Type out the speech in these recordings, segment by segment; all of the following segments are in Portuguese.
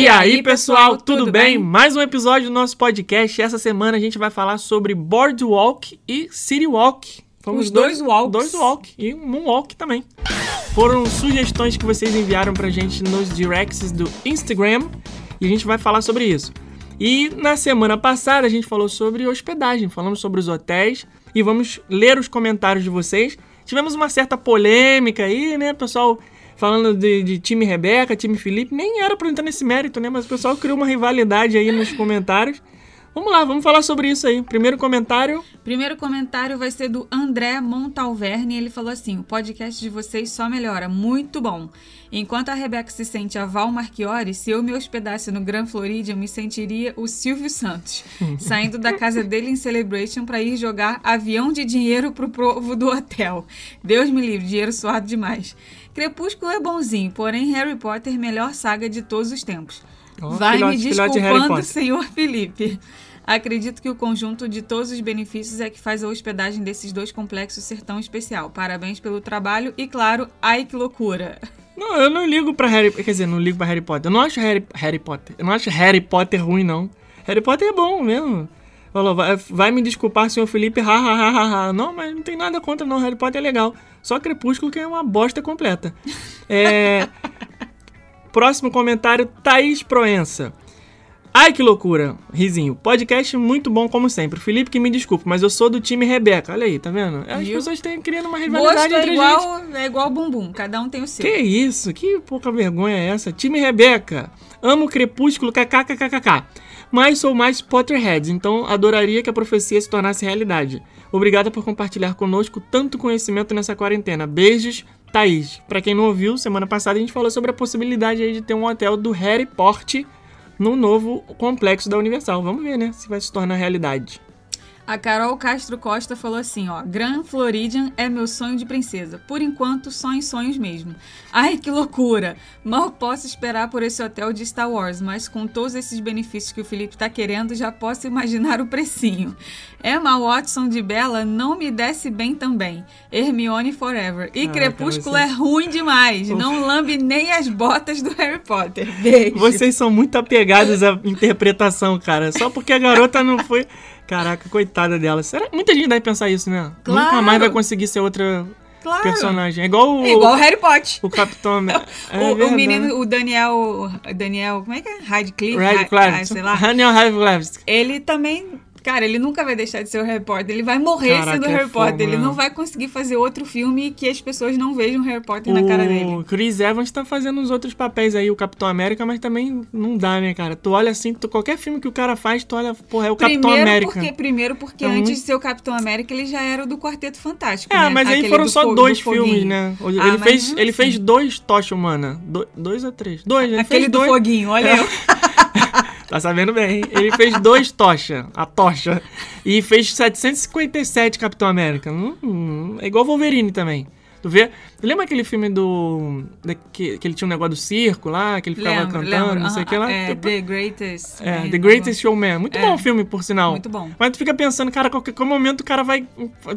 E aí, pessoal, tudo, bem? Mais um episódio do nosso podcast. Essa semana a gente vai falar sobre Boardwalk e City Walk. Fomos Os dois walks. Dois walk e um moonwalk também. Foram sugestões que vocês enviaram pra gente nos directs do Instagram e a gente vai falar sobre isso. E na semana passada a gente falou sobre hospedagem, falamos sobre os hotéis e vamos ler os comentários de vocês. Tivemos uma certa polêmica aí, né, pessoal? Falando de, de time Rebeca, time Felipe, nem era pra entrar nesse mérito, né? Mas o pessoal criou uma rivalidade aí nos comentários. Vamos lá, vamos falar sobre isso aí. Primeiro comentário. Primeiro comentário vai ser do André Montalverne. Ele falou assim: o podcast de vocês só melhora. Muito bom. Enquanto a Rebeca se sente a Val Marchiori, se eu me hospedasse no Grand Floridian, eu me sentiria o Silvio Santos, saindo da casa dele em Celebration para ir jogar avião de dinheiro pro povo do hotel. Deus me livre, dinheiro suado demais. Crepúsculo é bonzinho, porém Harry Potter melhor saga de todos os tempos. Ó, Vai filhote- me de desculpando, senhor Felipe. Acredito que o conjunto de todos os benefícios é que faz a hospedagem desses dois complexos ser tão especial. Parabéns pelo trabalho e, claro, ai que loucura. Não, eu não ligo pra Harry Quer dizer, não ligo pra Harry Potter. Eu não acho Harry, Harry Potter. Eu não acho Harry Potter ruim, não. Harry Potter é bom mesmo. Falou, vai, vai me desculpar, senhor Felipe, ha, ha, ha, ha, ha. Não, mas não tem nada contra, não. Harry Potter é legal. Só Crepúsculo que é uma bosta completa. É... Próximo comentário, Thaís Proença. Ai, que loucura. Risinho. Podcast muito bom, como sempre. Felipe, que me desculpe, mas eu sou do time Rebeca. Olha aí, tá vendo? As Viu? pessoas têm criando uma Gosto rivalidade é entre gente. igual, é igual bumbum, cada um tem o seu. Que isso? Que pouca vergonha é essa? Time Rebeca. Amo Crepúsculo, kkkkkk. Mas sou mais Potterhead, então adoraria que a profecia se tornasse realidade. Obrigada por compartilhar conosco tanto conhecimento nessa quarentena. Beijos, Thaís. Pra quem não ouviu, semana passada a gente falou sobre a possibilidade aí de ter um hotel do Harry Potter no novo complexo da Universal. Vamos ver, né? Se vai se tornar realidade. A Carol Castro Costa falou assim, ó, Grand Floridian é meu sonho de princesa. Por enquanto, só em sonhos mesmo. Ai, que loucura! Mal posso esperar por esse hotel de Star Wars, mas com todos esses benefícios que o Felipe tá querendo, já posso imaginar o precinho. Emma Watson de Bella não me desce bem também. Hermione Forever. E Caraca, Crepúsculo é ruim demais. Não lambe nem as botas do Harry Potter. Beijo. Vocês são muito apegados à interpretação, cara. Só porque a garota não foi. Caraca, coitada dela. Será? Muita gente deve pensar isso, né? Claro. Nunca mais vai conseguir ser outra Claro. personagem. É igual o, É igual o Harry Potter. o Capitão América. É o, o verdade. menino, o Daniel. Daniel, como é que é? Radcliffe? Red Ra- ah, sei lá. Daniel Radcliffe. Ele também. Cara, ele nunca vai deixar de ser o Harry Potter. Ele vai morrer Caraca, sendo o é Harry fogo, Potter. Ele né? não vai conseguir fazer outro filme que as pessoas não vejam Harry Potter na cara O dele. Chris Evans tá fazendo os outros papéis aí, o Capitão América, mas também não dá, né, cara? Tu olha assim, tu, qualquer filme que o cara faz, tu olha, porra, é o Capitão Primeiro América. porque, primeiro porque É antes de ser o Capitão América, ele já era o do Quarteto Fantástico. É, né? mas aí Aquele foram do só dois do filmes, né? Ele, Ah, fez, ele fez dois Tocha Humana. Do- dois ou três? Dois, ele Aquele do dois. foguinho, olha É. eu. Tá sabendo bem. Ele fez dois Tocha, a Tocha. E fez 757 Capitão América. Hum, hum, é igual Wolverine também. Tu vê? Lembra aquele filme do. da- que, que ele tinha um negócio do circo lá, que ele ficava Lembro, cantando, lembro. não sei o que lá? É, The Greatest. é, The Greatest Showman. Muito É. bom o filme, por sinal. Muito bom. Mas tu fica pensando, cara, qualquer, qualquer momento o cara vai.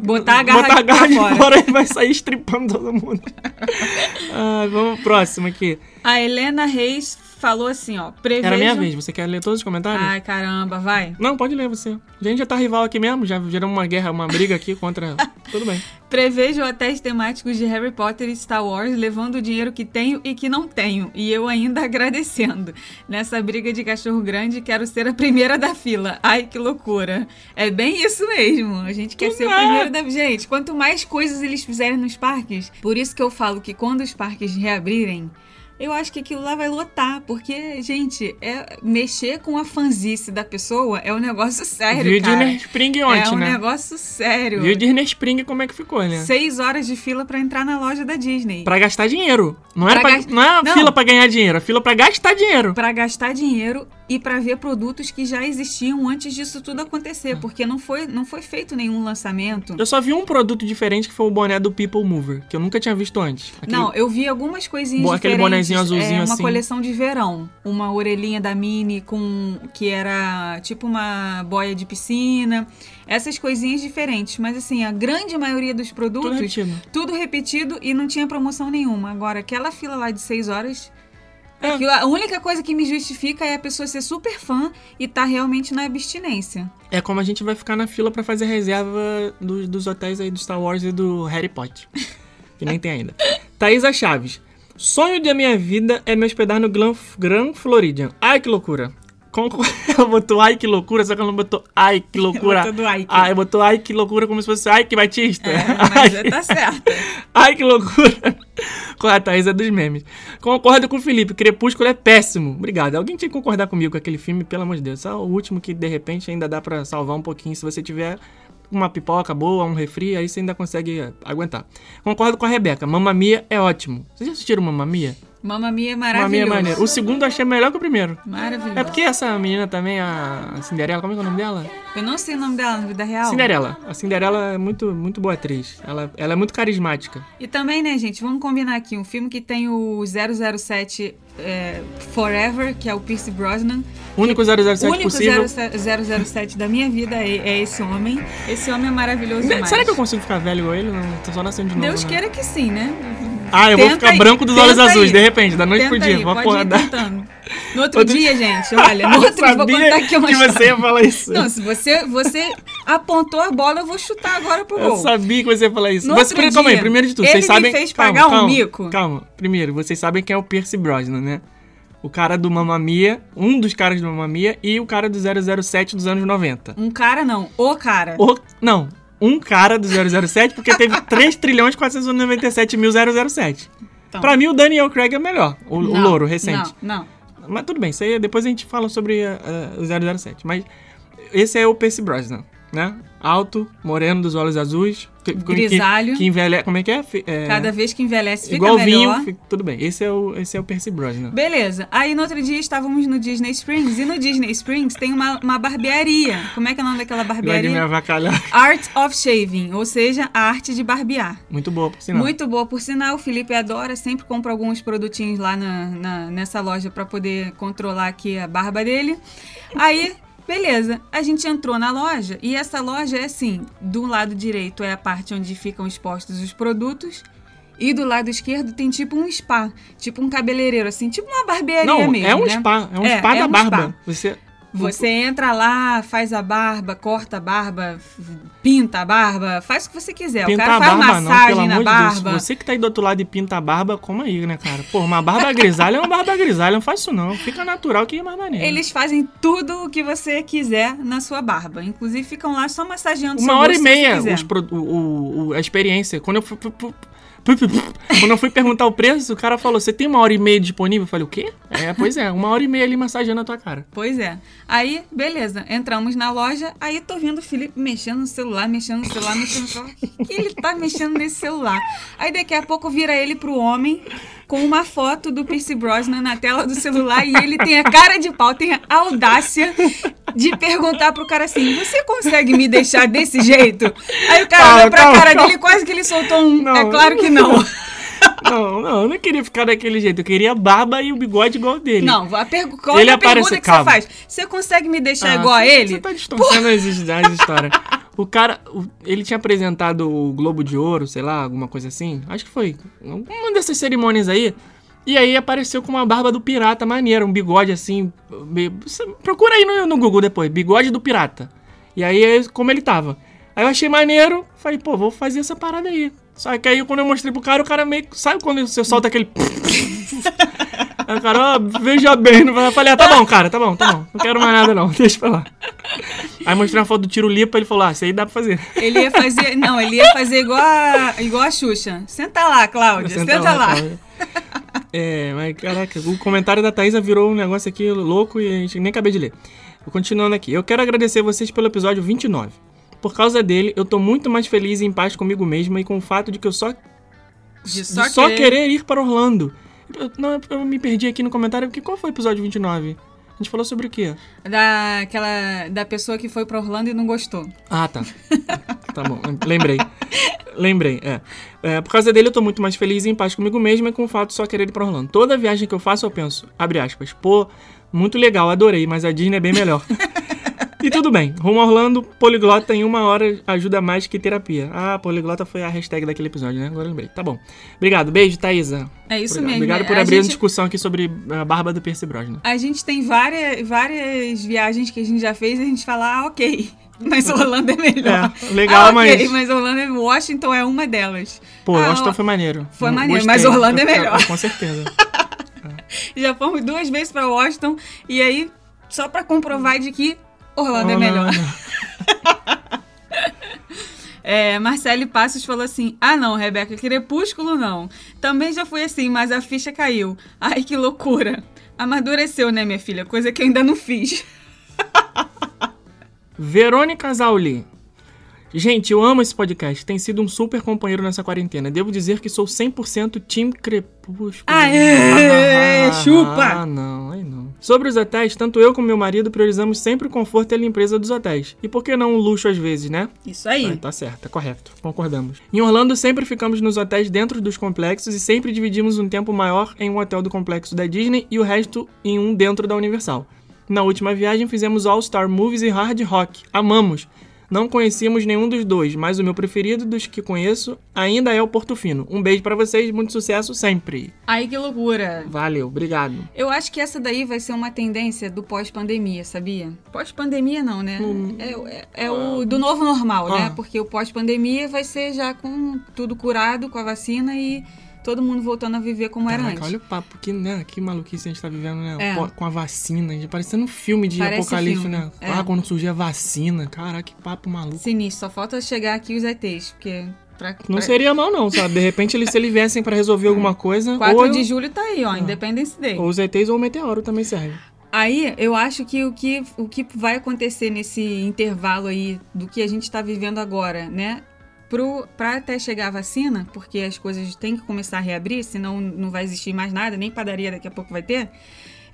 Botar a garra botar a garra de fora. fora e vai sair estripando todo mundo. ah, vamos pro próximo aqui. A Helena Reis falou assim, ó. Prevejo... Era minha vez. Você quer ler todos os comentários? Ai, caramba, vai. Não, pode ler você. A gente já tá rival aqui mesmo, já gerou uma guerra, uma briga aqui contra. Tudo bem. Prevejo hotéis temáticos de Harry Potter e Star Wars, levando o dinheiro que tenho e que não tenho, e eu ainda agradecendo. Nessa briga de cachorro grande, quero ser a primeira da fila. Ai, que loucura. É bem isso mesmo. A gente quer ser o é. primeiro da. Gente, quanto mais coisas eles fizerem nos parques, por isso que eu falo que quando os parques reabrirem. Eu acho que aquilo lá vai lotar, porque, gente, é mexer com a fanzice da pessoa é um negócio sério, Viu cara. Disney Spring ontem, é um né? negócio sério. Viu Disney Spring como é que ficou, né? Seis horas de fila pra entrar na loja da Disney. Pra gastar dinheiro. Não, era Pra pra, gas- não é Não. fila pra ganhar dinheiro, é fila pra gastar dinheiro. Pra gastar dinheiro e pra ver produtos que já existiam antes disso tudo acontecer, porque não foi, não foi feito nenhum lançamento. Eu só vi um produto diferente que foi o boné do People Mover, que eu nunca tinha visto antes. Aquele- Não, eu vi algumas coisinhas Bo- aquele diferentes. bonezinho azulzinho é, uma assim. coleção de verão, uma orelhinha da Mini com que era tipo uma boia de piscina, essas coisinhas diferentes, mas assim, a grande maioria dos produtos Tudo repetido. tudo repetido e não tinha promoção nenhuma. Agora aquela fila lá de seis horas É. Que a única coisa que me justifica é a pessoa ser super fã e tá realmente na abstinência. É como a gente vai ficar na fila pra fazer reserva do- dos hotéis aí do Star Wars e do Harry Potter. Que nem tem ainda. Thaisa Chaves. Sonho da minha vida é me hospedar no Gran, Gran Floridian. Ai, que loucura. Ela botou ai, que loucura, só que ela não botou ai, que loucura. Botou do Ike. Ai, botou ai, que loucura como se fosse ai, que batista. É, mas tá certo. Ai, que loucura. Com a Thaís é dos memes. Concordo com o Felipe, Crepúsculo é péssimo. Obrigado. Alguém tinha que concordar comigo com aquele filme, pelo amor de Deus. Só o último que, de repente, ainda dá pra salvar um pouquinho. Se você tiver uma pipoca boa, um refri, aí você ainda consegue aguentar. Concordo com a Rebeca. Mamma Mia é ótimo. Vocês já assistiram Mamma Mia? Mamma Mia é Mamma Mia é maravilhoso. maneiro. O segundo eu achei melhor que o primeiro. Maravilhoso. É porque essa menina também, a Cinderela, como é que é o nome dela? Eu não sei o nome dela na vida real. Cinderela. A Cinderela é muito, muito boa atriz. Ela, ela é muito carismática. E também, né, gente, vamos combinar aqui, um filme que tem o 007 é, Forever, que é o Pierce Brosnan. O único 007 O único possível. 007 007 da minha vida é, é esse homem. Esse homem é maravilhoso demais. Será que eu consigo ficar velho igual ele? Não, tô só nascendo de novo. Deus né? queira que sim, né? Ah, eu vou Tenta ficar aí, branco dos olhos azuis, aí. de repente, da noite Tenta pro dia. aí, vou pode tentando. No outro, Outro dia, gente, olha, no Eu outro dia, vou contar aqui uma que história. você ia falar isso. Não, se você, você apontou a bola, eu vou chutar agora pro eu gol. sabia que você ia falar isso. No Você, outro calma aí, dia, primeiro de tudo, ele vocês sabem... fez calma, pagar um calma, mico. Calma, primeiro, vocês sabem quem é o Percy Brosnan, né? O cara do Mamma Mia, um dos caras do Mamma Mia e o cara do 007 dos anos 90. Um cara não, o cara. O, não, um cara do 007 porque teve 3 trilhões 497 mil 007. Então. Pra mim, o Daniel Craig é melhor, o, o Não, louro recente. Não, não. Mas tudo bem, isso aí depois a gente fala sobre eh, eh, o 007. Mas esse é o Percy Brosnan, né? Alto, moreno, dos olhos azuis. que- que- Grisalho. Que, envelhece. Como é que é? É, Cada vez que envelhece fica igual melhor. vinho. fi- tudo bem, esse é o, esse é o Percy Brosnan. Beleza. Aí no outro dia estávamos no Disney Springs. E no Disney Springs tem uma, uma barbearia. Como é que é o nome daquela de me barbearia? avacalhar. Art of Shaving, ou seja, a arte de barbear. Muito boa, por sinal. Muito boa, por sinal. O Felipe adora, sempre compra alguns produtinhos lá na, na- nessa loja para poder controlar aqui a barba dele. Aí, beleza. A gente entrou na loja e essa loja é assim: do lado direito é a parte onde ficam expostos os produtos. E do lado esquerdo tem tipo um spa, tipo um cabeleireiro, assim, tipo uma barbearia Não, mesmo. é um né? spa. É um É, spa é da um barba. spa. Você. Você entra lá, faz a barba, corta a barba, pinta a barba, faz o que você quiser. Pintar o cara a faz barba, não, massagem na amor de barba. Deus. Você que tá aí do outro lado e pinta a barba, como aí, né, cara? Pô, uma barba grisalha é uma barba grisalha, não faz isso não. Fica natural que é mais maneiro. Eles fazem tudo o que você quiser na sua barba. Inclusive, ficam lá só massageando seu Uma hora e meia os o- o- a experiência. Quando eu fui. Quando eu fui perguntar o preço, o cara falou: Você tem uma hora e meia disponível? Eu falei: O quê? É, pois é, uma hora e meia ali massageando a tua cara. Pois é. Aí, beleza. Entramos na loja. Aí tô vendo o Felipe mexendo no celular, mexendo no celular, mexendo no celular. O que ele tá mexendo nesse celular? Aí daqui a pouco vira ele pro homem com uma foto do Pierce Brosnan na tela do celular e ele tem a cara de pau, tem a audácia de perguntar pro cara assim: Você consegue me deixar desse jeito? Aí o cara olhou pra calma, cara calma. dele quase que ele soltou um. Não. É claro que não. Não, não, eu não queria ficar daquele jeito. Eu queria a barba e o bigode igual dele. Não, a pergu qual Ele é a pergunta aparece- que calma. você faz? Você consegue me deixar Ah, igual a você- ele? Você tá distorcendo as, his- as histórias. O cara, ele tinha apresentado o Globo de Ouro, sei lá, alguma coisa assim. Acho que foi uma dessas cerimônias aí. E aí apareceu com uma barba do pirata maneira, um bigode assim. procura aí no, no Google depois, bigode do pirata. E aí, é como ele tava. Aí eu achei maneiro, falei, pô, vou fazer essa parada aí. Só que aí quando eu mostrei pro cara, o cara meio. Sabe quando você solta aquele. Aí o cara, ó, veja bem. Eu falei, ah, tá bom, cara, tá bom, tá bom. Não quero mais nada, não. Deixa pra lá. Aí mostrei uma foto do tiro lipa, ele falou, ah, isso aí dá pra fazer. Ele ia fazer. Não, ele ia fazer igual a, igual a Xuxa. Senta lá, Cláudia. Senta, lá. Cláudia. É, mas caraca, o comentário da Thaisa virou um negócio aqui louco e a gente nem acabei de ler. Continuando aqui. Eu quero agradecer vocês pelo episódio 29. Por causa dele, eu tô muito mais feliz e em paz comigo mesma e com o fato de que eu só De de só, só, querer- querer ir para Orlando. Eu, não, eu me perdi aqui no comentário, porque qual foi o episódio 29? A gente falou sobre o quê? Da, aquela, da pessoa que foi pra Orlando e não gostou. Ah, tá. tá bom, lembrei. Lembrei, é. É, Por causa dele, eu tô muito mais feliz e em paz comigo mesmo e com o fato de só querer ir pra Orlando. Toda viagem que eu faço, eu penso, abre aspas, pô, muito legal, adorei, mas a Disney é bem melhor. E tudo bem. Rumo a Orlando, poliglota em uma hora ajuda mais que terapia. Ah, poliglota foi a hashtag daquele episódio, né? Agora eu lembrei. Tá bom. Obrigado. Beijo, Thaisa. É isso Obrigado. mesmo. Obrigado por A abrir a gente- discussão aqui sobre a barba do Percy Brosnan. A gente tem várias, várias viagens que a gente já fez e a gente fala, ah, ok. Mas Orlando é melhor. É, legal, ah, ok, mas- Orlando é Washington é uma delas. Pô, Ah, Washington foi maneiro. foi maneiro, gostei. mas Orlando é melhor. Com certeza. Já fomos duas vezes pra Washington e aí, só pra comprovar de que Orlando é melhor. É, Marcele Passos falou assim: Ah, não, Rebeca, Crepúsculo não. Também já fui assim, mas a ficha caiu. Ai, que loucura. Amadureceu, né, minha filha? Coisa que eu ainda não fiz. Verônica Zauli. Gente, eu amo esse podcast. Tem sido um super companheiro nessa quarentena. Devo dizer que sou 100% Team Crepúsculo. Aê, chupa! Ah, não, aí não. Sobre os hotéis, tanto eu como meu marido priorizamos sempre o conforto e a limpeza dos hotéis. E por que não o luxo às vezes, né? Isso aí. Ah, tá certo, tá correto. Concordamos. Em Orlando, sempre ficamos nos hotéis dentro dos complexos e sempre dividimos um tempo maior em um hotel do complexo da Disney e o resto em um dentro da Universal. Na última viagem, fizemos All Star Movies e Hard Rock. Amamos! Não conhecíamos nenhum dos dois, mas o meu preferido dos que conheço ainda é o Portofino. Um beijo pra vocês, muito sucesso sempre. Ai, que loucura. Valeu, obrigado. Eu acho que essa daí vai ser uma tendência do pós-pandemia, sabia? Pós-pandemia não, né? É, é- é o do novo normal, né? Ah. Porque o pós-pandemia vai ser já com tudo curado, com a vacina e todo mundo voltando a viver como era Caraca, antes. olha o papo, que, né, que maluquice a gente tá vivendo, né? É. Com a vacina, gente, parecendo um filme de Parece apocalipse, filme, né? é. Ah, quando surgir a vacina. Caraca, que papo maluco. Sinistro, só falta chegar aqui os ETs, porque... Pra, Não pra- seria mal, não, sabe? De repente, eles, se eles viessem pra resolver alguma coisa. 4 ou, de julho tá aí, ó, Independence Day. ou os ETs ou o meteoro também serve. Aí, eu acho que o, que o que vai acontecer nesse intervalo aí do que a gente está vivendo agora, né? Pro, pra até chegar a vacina, porque as coisas têm que começar a reabrir, senão não vai existir mais nada, nem padaria daqui a pouco vai ter.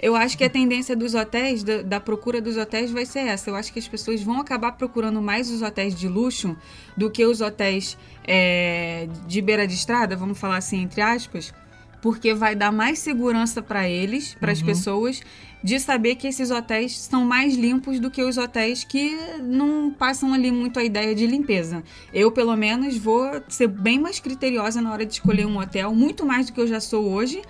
Eu acho que a tendência dos hotéis, da, da procura dos hotéis, vai ser essa. Eu acho que as pessoas vão acabar procurando mais os hotéis de luxo do que os hotéis é, de beira de estrada, vamos falar assim, entre aspas, porque vai dar mais segurança para eles, para as pessoas, de saber que esses hotéis são mais limpos do que os hotéis que não passam ali muito a ideia de limpeza. Eu, pelo menos, vou ser bem mais criteriosa na hora de escolher um hotel, muito mais do que eu já sou hoje.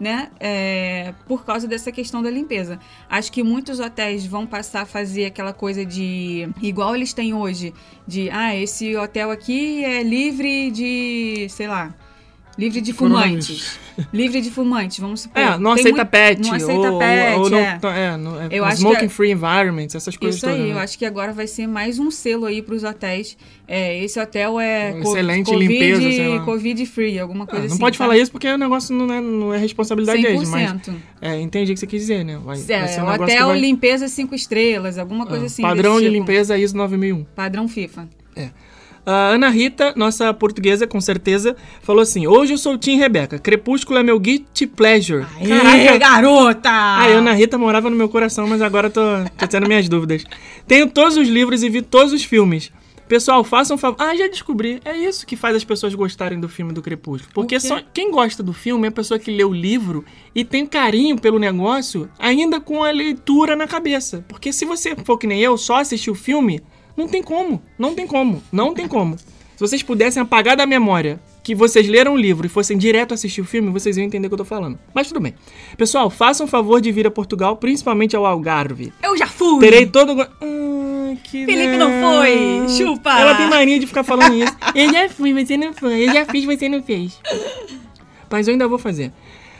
Né? É, por causa dessa questão da limpeza. Acho que muitos hotéis vão passar a fazer aquela coisa de. igual eles têm hoje, de ah, esse hotel aqui é livre de. sei lá. Livre de fumantes. livre de fumantes, vamos supor. É, não aceita muito- pet. Não aceita ou, pet, ou não, é. é, não, é Eu acho smoking que- free environments, essas coisas Isso aí, todas. eu né? acho que agora vai ser mais um selo aí pros hotéis. É, esse hotel é co- Excelente COVID, limpeza, sei lá. Covid free, alguma Ah, coisa não assim. pode tá? falar isso porque o negócio não é, não é responsabilidade deles, mas 100%. é, entendi o que você quis dizer, né? Vai, vai ser É, um hotel vai- limpeza 5 estrelas, alguma coisa Ah, assim. Padrão de tipo. limpeza ISO 9001. Padrão FIFA. A Ana Rita, nossa portuguesa, com certeza, falou assim: Hoje eu sou o Tim Rebeca. Crepúsculo é meu guilty pleasure. Caraca, garota! A Ana Rita morava no meu coração, mas agora tô, tô tendo minhas dúvidas. Tenho todos os livros e vi todos os filmes. Pessoal, façam um favor. Ah, já descobri. É isso que faz as pessoas gostarem do filme do Crepúsculo. Porque só quem gosta do filme é a pessoa que lê o livro e tem carinho pelo negócio, ainda com a leitura na cabeça. Porque se você for que nem eu, só assistir o filme, não tem como. Não tem como. Não tem como. Se vocês pudessem apagar da memória que vocês leram o livro e fossem direto assistir o filme, vocês iam entender o que eu tô falando. Mas tudo bem. Pessoal, façam um favor de vir a Portugal, principalmente ao Algarve. Eu já fui! Terei todo. Ah, que Felipe não foi! Chupa! Ela tem mania de ficar falando isso. Eu já fui, você não foi. Eu já fiz, você não fez. Mas eu ainda vou fazer.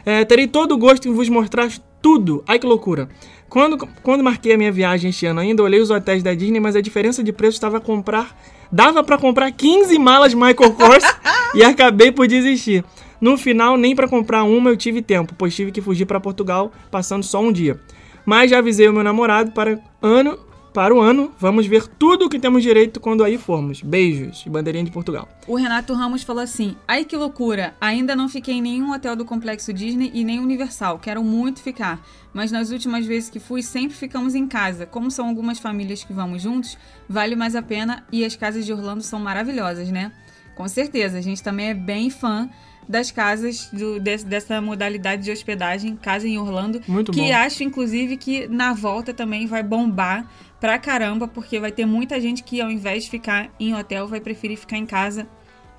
É, terei todo o gosto em vos mostrar tudo. Ai que loucura. Quando, quando marquei a minha viagem este ano, ainda olhei os hotéis da Disney, mas a diferença de preço estava a comprar. Dava pra comprar 15 malas Michael Kors e acabei por desistir. No final, nem pra comprar uma eu tive tempo, pois tive que fugir pra Portugal, passando só um dia. Mas já avisei o meu namorado para ano, para o ano, vamos ver tudo o que temos direito quando aí formos. Beijos, bandeirinha de Portugal. O Renato Ramos falou assim: Ai que loucura! Ainda não fiquei em nenhum hotel do Complexo Disney e nem Universal. Quero muito ficar. Mas nas últimas vezes que fui, sempre ficamos em casa. Como são algumas famílias que vamos juntos, vale mais a pena e as casas de Orlando são maravilhosas, né? Com certeza, a gente também é bem fã das casas do- des- dessa modalidade de hospedagem, casa em Orlando. Muito que bom. acho, inclusive, que na volta também vai bombar pra caramba, porque vai ter muita gente que ao invés de ficar em hotel, vai preferir ficar em casa.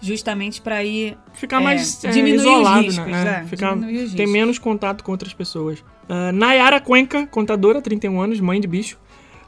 Justamente pra ir Ficar É, mais é, diminuir os isolado, riscos, né? é, Ficar, diminuir os ter menos contato com outras pessoas. Ah, Nayara Cuenca, contadora, 31 anos, mãe de bicho.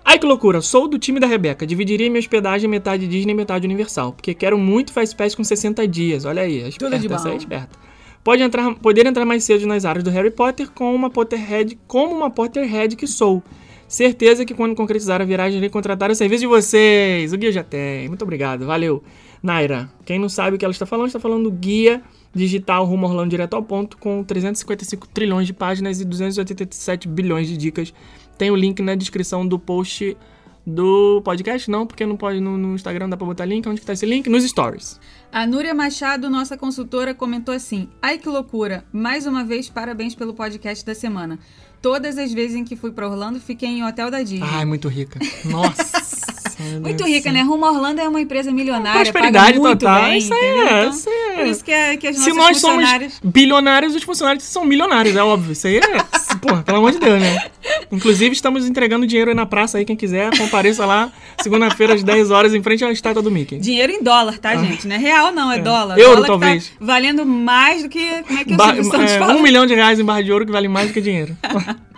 Ai que loucura, sou do time da Rebeca. Dividiria minha hospedagem metade Disney e metade Universal. Porque quero muito Fast Pass com 60 dias. Olha aí, é esperta, de bom. essa é esperta. Pode entrar, poder entrar mais cedo nas áreas do Harry Potter com uma Potterhead, como uma Potterhead que sou. Certeza que quando concretizar a viragem irei contratar o serviço de vocês. O guia já tem. Muito obrigado, valeu. Naira, quem não sabe o que ela está falando, está falando do guia digital rumo Orlando direto ao ponto com 355 trilhões de páginas e 287 bilhões de dicas. Tem o link na descrição do post do podcast, não, porque não pode no, no Instagram dá pra botar link. Onde que tá esse link? Nos stories. A Núria Machado, nossa consultora, comentou assim: Ai que loucura! Mais uma vez, parabéns pelo podcast da semana. Todas as vezes em que fui pra Orlando, fiquei em hotel da Disney. Ai, muito rica. Nossa. muito rica, né? Rumo Orlando é uma empresa milionária. Prosperidade total. Bem, isso é. Então, isso é. Por isso que, é, que as Se nossas nós somos bilionários, os funcionários são milionários, é óbvio. Isso aí é. Pô, pelo amor de Deus, né? Inclusive, estamos entregando dinheiro aí na praça aí, quem quiser, compareça lá, segunda-feira, às 10 horas, em frente à estátua do Mickey. Dinheiro em dólar, tá, gente? Não é real, não, é, dólar. Euro, dólar que talvez. Tá valendo mais do que. Como é que Ba- é, um milhão de reais em barra de ouro que vale mais do que dinheiro.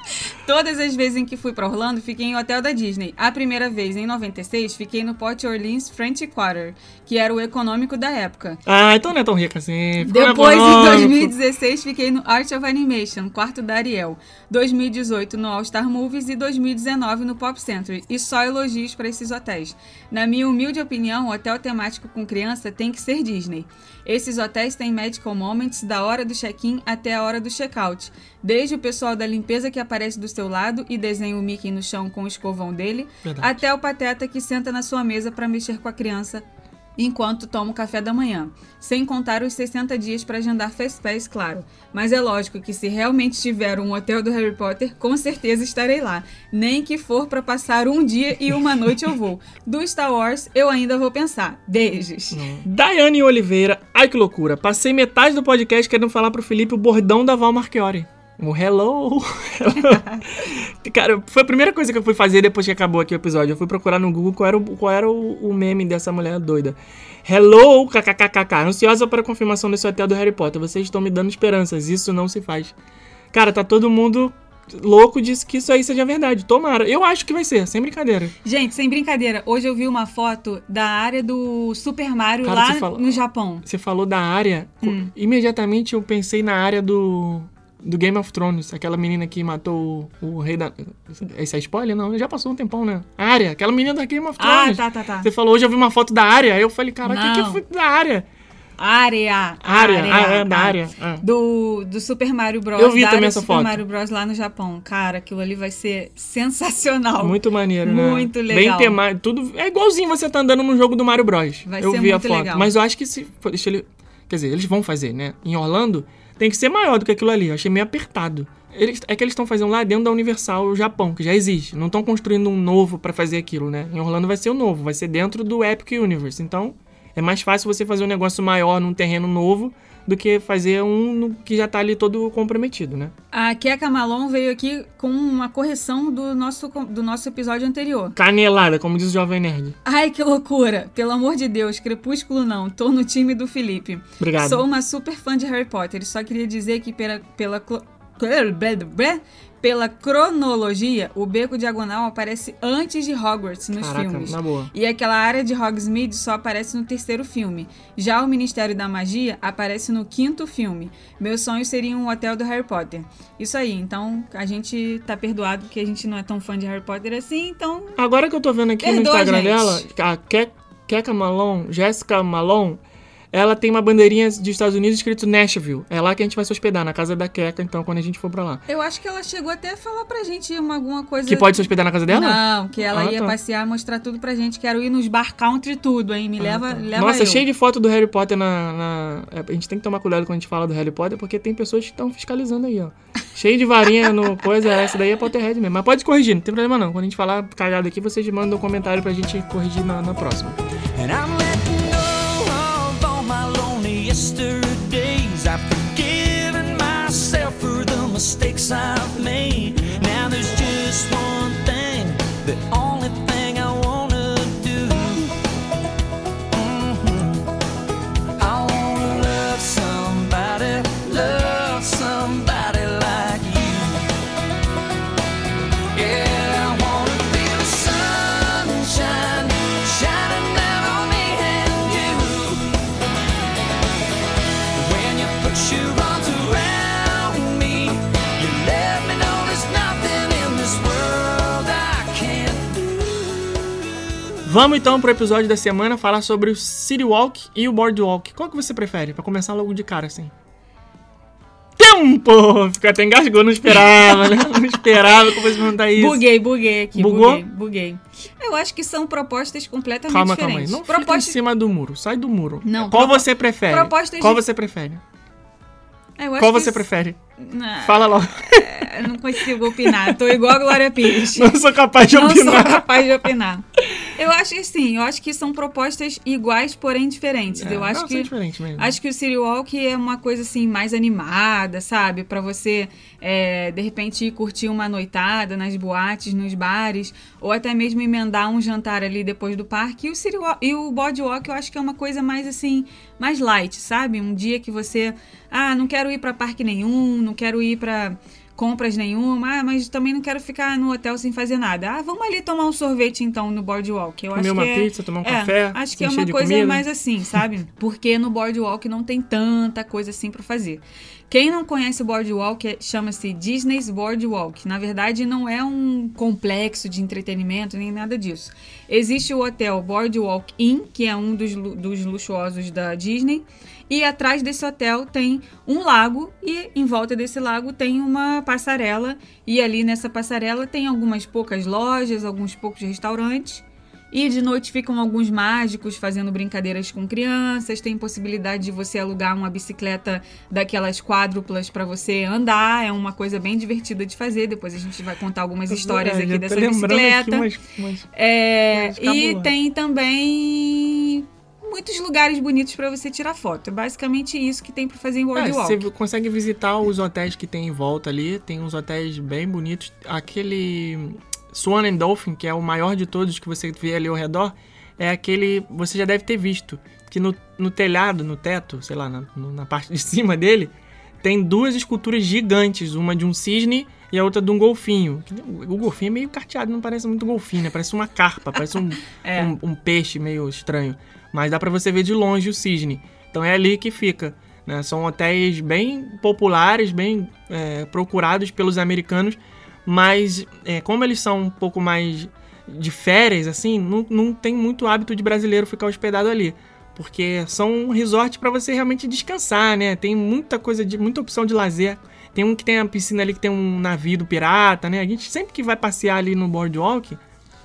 Todas as vezes em que fui pra Orlando, fiquei em hotel da Disney. A primeira vez, em 96, fiquei no Port Orleans French Quarter, que era o econômico da época. Ah, então não é tão rica assim. Ficou Depois, em econômico. 2016, fiquei no Art of Animation, quarto da Ariel. 2018 no All Star Movies e 2019 no Pop Century. E só elogios para esses hotéis. Na minha humilde opinião, hotel temático com criança tem que ser Disney. Esses hotéis têm medical moments da hora do check-in até a hora do check-out. Desde o pessoal da limpeza que aparece do seu lado e desenha o Mickey no chão com o escovão dele, Verdade. até o pateta que senta na sua mesa para mexer com a criança enquanto toma o café da manhã. Sem contar os 60 dias para agendar Fast Pass, claro. Mas é lógico que se realmente tiver um hotel do Harry Potter, com certeza estarei lá. Nem que for para passar um dia e uma noite eu vou. Do Star Wars, eu ainda vou pensar. Beijos. Daiane Oliveira, ai que loucura. Passei metade do podcast querendo falar pro Felipe o bordão da Val Marchiori. O hello. Cara, foi a primeira coisa que eu fui fazer depois que acabou aqui o episódio. Eu fui procurar no Google qual era o, qual era o, o meme dessa mulher doida. Hello, kkkk. Ansiosa para a confirmação desse hotel do Harry Potter. Vocês estão me dando esperanças. Isso não se faz. Cara, tá todo mundo louco disso que isso aí seja verdade. Tomara. Eu acho que vai ser, sem brincadeira. Gente, sem brincadeira, hoje eu vi uma foto da área do Super Mario Cara, lá falou- no Japão. Você falou da área. Hum. Imediatamente eu pensei na área do. Do Game of Thrones, aquela menina que matou o, o rei da. Esse é spoiler? Não, já passou um tempão, né? A área, aquela menina da Game of Ah, Thrones. tá, tá, tá. Você falou, hoje eu vi uma foto da área. Aí eu falei, cara, o que, que foi da área? Área. Área, ah, é, da ah. área. Ah. Do, do Super Mario Bros. Eu vi também área essa do Super foto. Mario Bros. lá no Japão. Cara, aquilo ali vai ser sensacional. Muito maneiro, né? Muito Bem legal. temático. Tudo. É igualzinho você tá andando no jogo do Mario Bros. Vai eu ser vi a muito foto. legal. Mas eu acho que se. Deixa ele. Quer dizer, eles vão fazer, né? Em Orlando, tem que ser maior do que aquilo ali. Eu achei meio apertado. Eles, é que eles estão fazendo lá dentro da Universal Japão, que já existe. Não estão construindo um novo pra fazer aquilo, né? Em Orlando vai ser o novo, vai ser dentro do Epic Universe. Então, é mais fácil você fazer um negócio maior num terreno novo do que fazer um que já tá ali todo comprometido, né? A Keka Malon veio aqui com uma correção do nosso, do nosso episódio anterior. Canelada, como diz o Jovem Nerd. Ai, que loucura! Pelo amor de Deus, Crepúsculo não. Tô no time do Felipe. Obrigado. Sou uma super fã de Harry Potter. Só queria dizer que pela, pela, pela cronologia, o Beco Diagonal aparece antes de Hogwarts nos Caraca, filmes. na boa. E aquela área de Hogsmeade só aparece no terceiro filme. Já o Ministério da Magia aparece no quinto filme. Meu sonho seria um hotel do Harry Potter. Isso aí, então a gente tá perdoado porque a gente não é tão fã de Harry Potter assim, então Agora que eu tô vendo aqui no Perdoa, Instagram gente. dela, a Ke- Keka Malone, Jessica Malone, ela tem uma bandeirinha dos Estados Unidos escrito Nashville. É lá que a gente vai se hospedar, na casa da Keka, então, quando a gente for pra lá. eu acho que ela chegou até a falar pra gente uma, alguma coisa. Que pode se hospedar na casa dela? Não, que ela Ah, ia tá. passear, mostrar tudo pra gente. Quero ir nos bar country tudo, hein? Me leva, leva Ah, tá. Nossa, eu. cheio de foto do Harry Potter na, na- é, A gente tem que tomar cuidado quando a gente fala do Harry Potter, porque tem pessoas que estão fiscalizando aí, ó. Cheio de varinha no coisa, essa daí é Potterhead mesmo. Mas pode corrigir, não tem problema não. Quando a gente falar cagado aqui, vocês mandam um comentário pra gente corrigir na, na próxima. And I'm mistakes I've made. Now there's just one thing, the Vamos então pro episódio da semana falar sobre o City Walk e o Boardwalk. Qual que você prefere? Pra começar logo de cara, assim. Tempo! Ficou até engasgou, não esperava, né? Não esperava que você perguntar isso. Buguei, buguei aqui. Bugou? Buguei, buguei. Eu acho que são propostas completamente Calma, calma aí. diferentes. Não fica em cima do muro. Sai do muro. Não, Qual propo- você prefere? propostas Qual de- você prefere? Qual você isso- prefere? Não, Fala logo. eu não consigo opinar. Tô igual a Glória Pires. Não sou capaz de Não sou opinar. capaz de opinar. Eu acho que sim, eu acho que são propostas iguais, porém diferentes. É, eu acho não, que são diferentes mesmo. Acho que o City Walk é uma coisa assim mais animada, sabe? Pra você é, de repente ir curtir uma noitada nas boates, nos bares, ou até mesmo emendar um jantar ali depois do parque. E o City Walk, e o Boardwalk eu acho que é uma coisa mais assim, mais light, sabe? Um dia que você, ah, não quero ir pra parque nenhum, não quero ir pra compras nenhuma, ah, mas também não quero ficar no hotel sem fazer nada. Ah, vamos ali tomar um sorvete então no Boardwalk. Eu Comer acho uma que é- pizza, tomar um é, café, Acho que é uma coisa comida. mais assim, sabe? Porque no Boardwalk não tem tanta coisa assim pra fazer. Quem não conhece o Boardwalk é- chama-se Disney's Boardwalk. Na verdade, não é um complexo de entretenimento nem nada disso. Existe o hotel Boardwalk Inn, que é um dos, dos luxuosos da Disney. E atrás desse hotel tem um lago e em volta desse lago tem uma passarela. E ali nessa passarela tem algumas poucas lojas, alguns poucos restaurantes. E de noite ficam alguns mágicos fazendo brincadeiras com crianças. Tem possibilidade de você alugar uma bicicleta daquelas quádruplas para você andar. É uma coisa bem divertida de fazer. Depois a gente vai contar algumas histórias aqui dessa lembrando aqui bicicleta. umas- umas- É, Mas e tem também muitos lugares bonitos para você tirar foto. É basicamente isso que tem para fazer em É, Boardwalk. você consegue visitar os hotéis que tem em volta ali. Tem uns hotéis bem bonitos. Aquele Swan and Dolphin, que é o maior de todos que você vê ali ao redor, é aquele. Você já deve ter visto. Que no, no telhado, no teto, sei lá, na, na parte de cima dele, tem duas esculturas gigantes. Uma de um cisne e a outra de um golfinho. O golfinho é meio carteado, não parece muito golfinho, né? Parece uma carpa, parece um, É. um, um peixe meio estranho. Mas dá pra você ver de longe o cisne. Então é ali que fica. né? São hotéis bem populares, bem é, procurados pelos americanos, mas é, como eles são um pouco mais de férias, assim, não, não tem muito hábito de brasileiro ficar hospedado ali. Porque são um resort pra você realmente descansar, né? Tem muita coisa, de muita opção de lazer. Tem um que tem a piscina ali que tem um navio do pirata, né? A gente sempre que vai passear ali no boardwalk,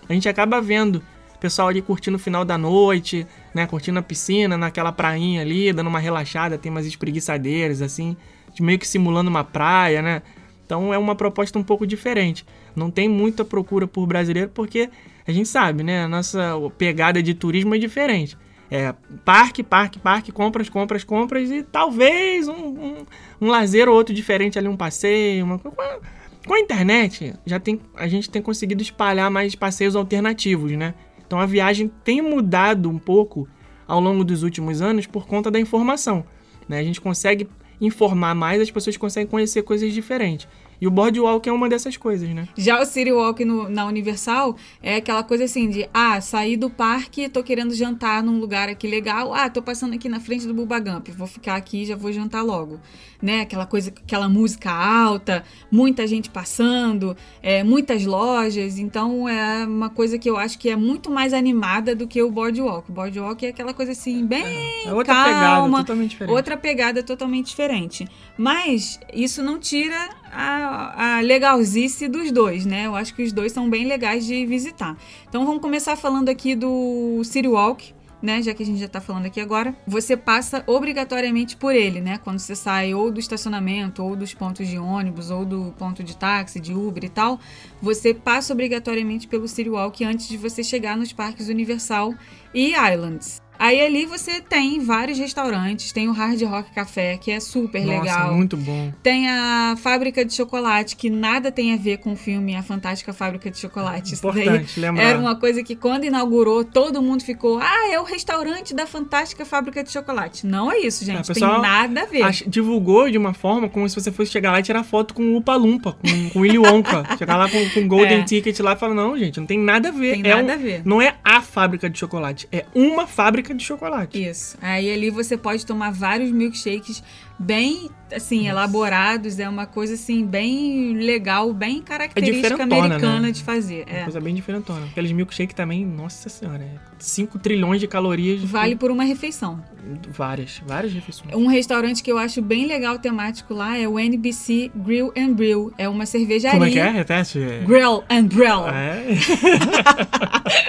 a gente acaba vendo o pessoal ali curtindo o final da noite, né? Curtindo a piscina, naquela prainha ali, dando uma relaxada, tem umas espreguiçadeiras, assim, meio que simulando uma praia, né? Então é uma proposta um pouco diferente. Não tem muita procura por brasileiro porque a gente sabe, né? A nossa pegada de turismo é diferente. É parque, parque, parque, compras, compras, compras e talvez um, um, um lazer ou outro diferente ali, um passeio, uma. Com a internet, já tem, a gente tem conseguido espalhar mais passeios alternativos, né? Então a viagem tem mudado um pouco ao longo dos últimos anos por conta da informação. Né? A gente consegue informar mais, as pessoas conseguem conhecer coisas diferentes. E o boardwalk é uma dessas coisas, né? Já o City Walk no- na Universal é aquela coisa assim de, ah, saí do parque, tô querendo jantar num lugar aqui legal, ah, tô passando aqui na frente do Bubba Gump, vou ficar aqui e já vou jantar logo. Né? Aquela coisa, aquela música alta, muita gente passando, é, muitas lojas, então é uma coisa que eu acho que é muito mais animada do que o Boardwalk. O Boardwalk é aquela coisa assim, bem É outra calma, pegada, totalmente diferente. Outra pegada totalmente diferente. Mas isso não tira a, a legalzice dos dois, né? Eu acho que os dois são bem legais de visitar. Então vamos começar falando aqui do City Walk. Né, já que a gente já tá falando aqui agora, você passa obrigatoriamente por ele, né? Quando você sai ou do estacionamento, ou dos pontos de ônibus, ou do ponto de táxi, de Uber e tal, você passa obrigatoriamente pelo City Walk antes de você chegar nos parques Universal e Islands. Aí ali você tem vários restaurantes, tem o Hard Rock Café, que é super Nossa, legal. muito bom. Tem a fábrica de chocolate, que nada tem a ver com o filme A Fantástica Fábrica de Chocolate. Importante lembrar. Era uma coisa que quando inaugurou, todo mundo ficou, ah, é o restaurante da Fantástica Fábrica de Chocolate. Não é isso, É, gente. pessoal tem nada a ver. Ach- divulgou de uma forma como se você fosse chegar lá e tirar foto com o Upa Lumpa, com, com o Willy Wonka. chegar lá com, com o Golden É. Ticket lá e falar, não, gente, não tem nada a ver. Tem É nada um- a ver. Não é a fábrica de chocolate, é uma fábrica de chocolate. Isso. Aí ali você pode tomar vários milkshakes bem, assim, elaborados. É uma coisa, assim, bem legal, bem característica diferentona, americana né? de fazer. Uma É. coisa bem diferentona. Aqueles milkshake também, nossa senhora, é 5 trilhões de calorias. Vale por uma refeição. Várias, várias refeições. Um restaurante que eu acho bem legal temático lá é o NBC Grill and Brew. É uma cervejaria. Como é que é? Repete. Grill and Brew. É.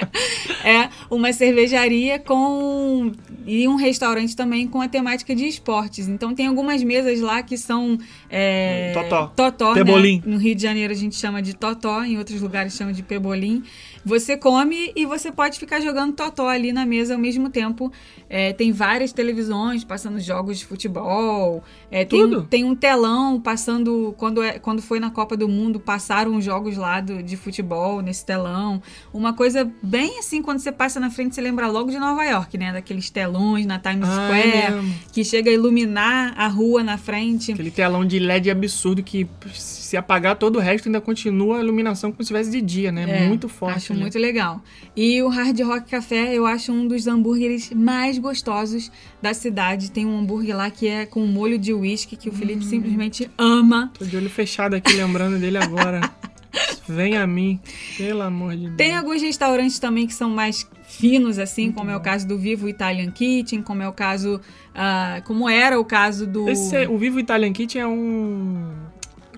É uma cervejaria com. E um restaurante também com a temática de esportes. Então tem algumas mesas lá que são. É, Totó. Totó, Pebolim. né? No Rio de Janeiro a gente chama de totó, em outros lugares chama de pebolim. Você come e você pode ficar jogando totó ali na mesa ao mesmo tempo. É, tem várias televisões passando jogos de futebol. É, tem, Tudo? tem um telão passando. Quando, é, quando foi na Copa do Mundo, passaram os jogos lá do- de futebol nesse telão. Uma coisa bem assim, quando você passa na frente, você lembra logo de Nova York, né? Daqueles telões na Times Ah, Square, é mesmo. que chega a iluminar a rua na frente. Aquele telão de LED absurdo que se apagar todo o resto ainda continua a iluminação como se estivesse de dia, né? É, muito forte. Acho muito legal. E o Hard Rock Café, eu acho um dos hambúrgueres mais gostosos da cidade. Tem um hambúrguer lá que é com molho de uísque, que o Hum. Felipe simplesmente ama. Tô de olho fechado aqui lembrando dele agora. Vem a mim, pelo amor de Deus. Tem alguns restaurantes também que são mais finos, assim, como é o caso do Vivo Italian Kitchen, como é o caso. ah, como era o caso do. Esse o Vivo Italian Kitchen é um.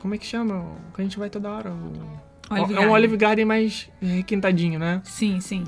Como é que chama? Que a gente vai toda hora. O- Olive é um. Olive Garden mais requintadinho, né? Sim, sim.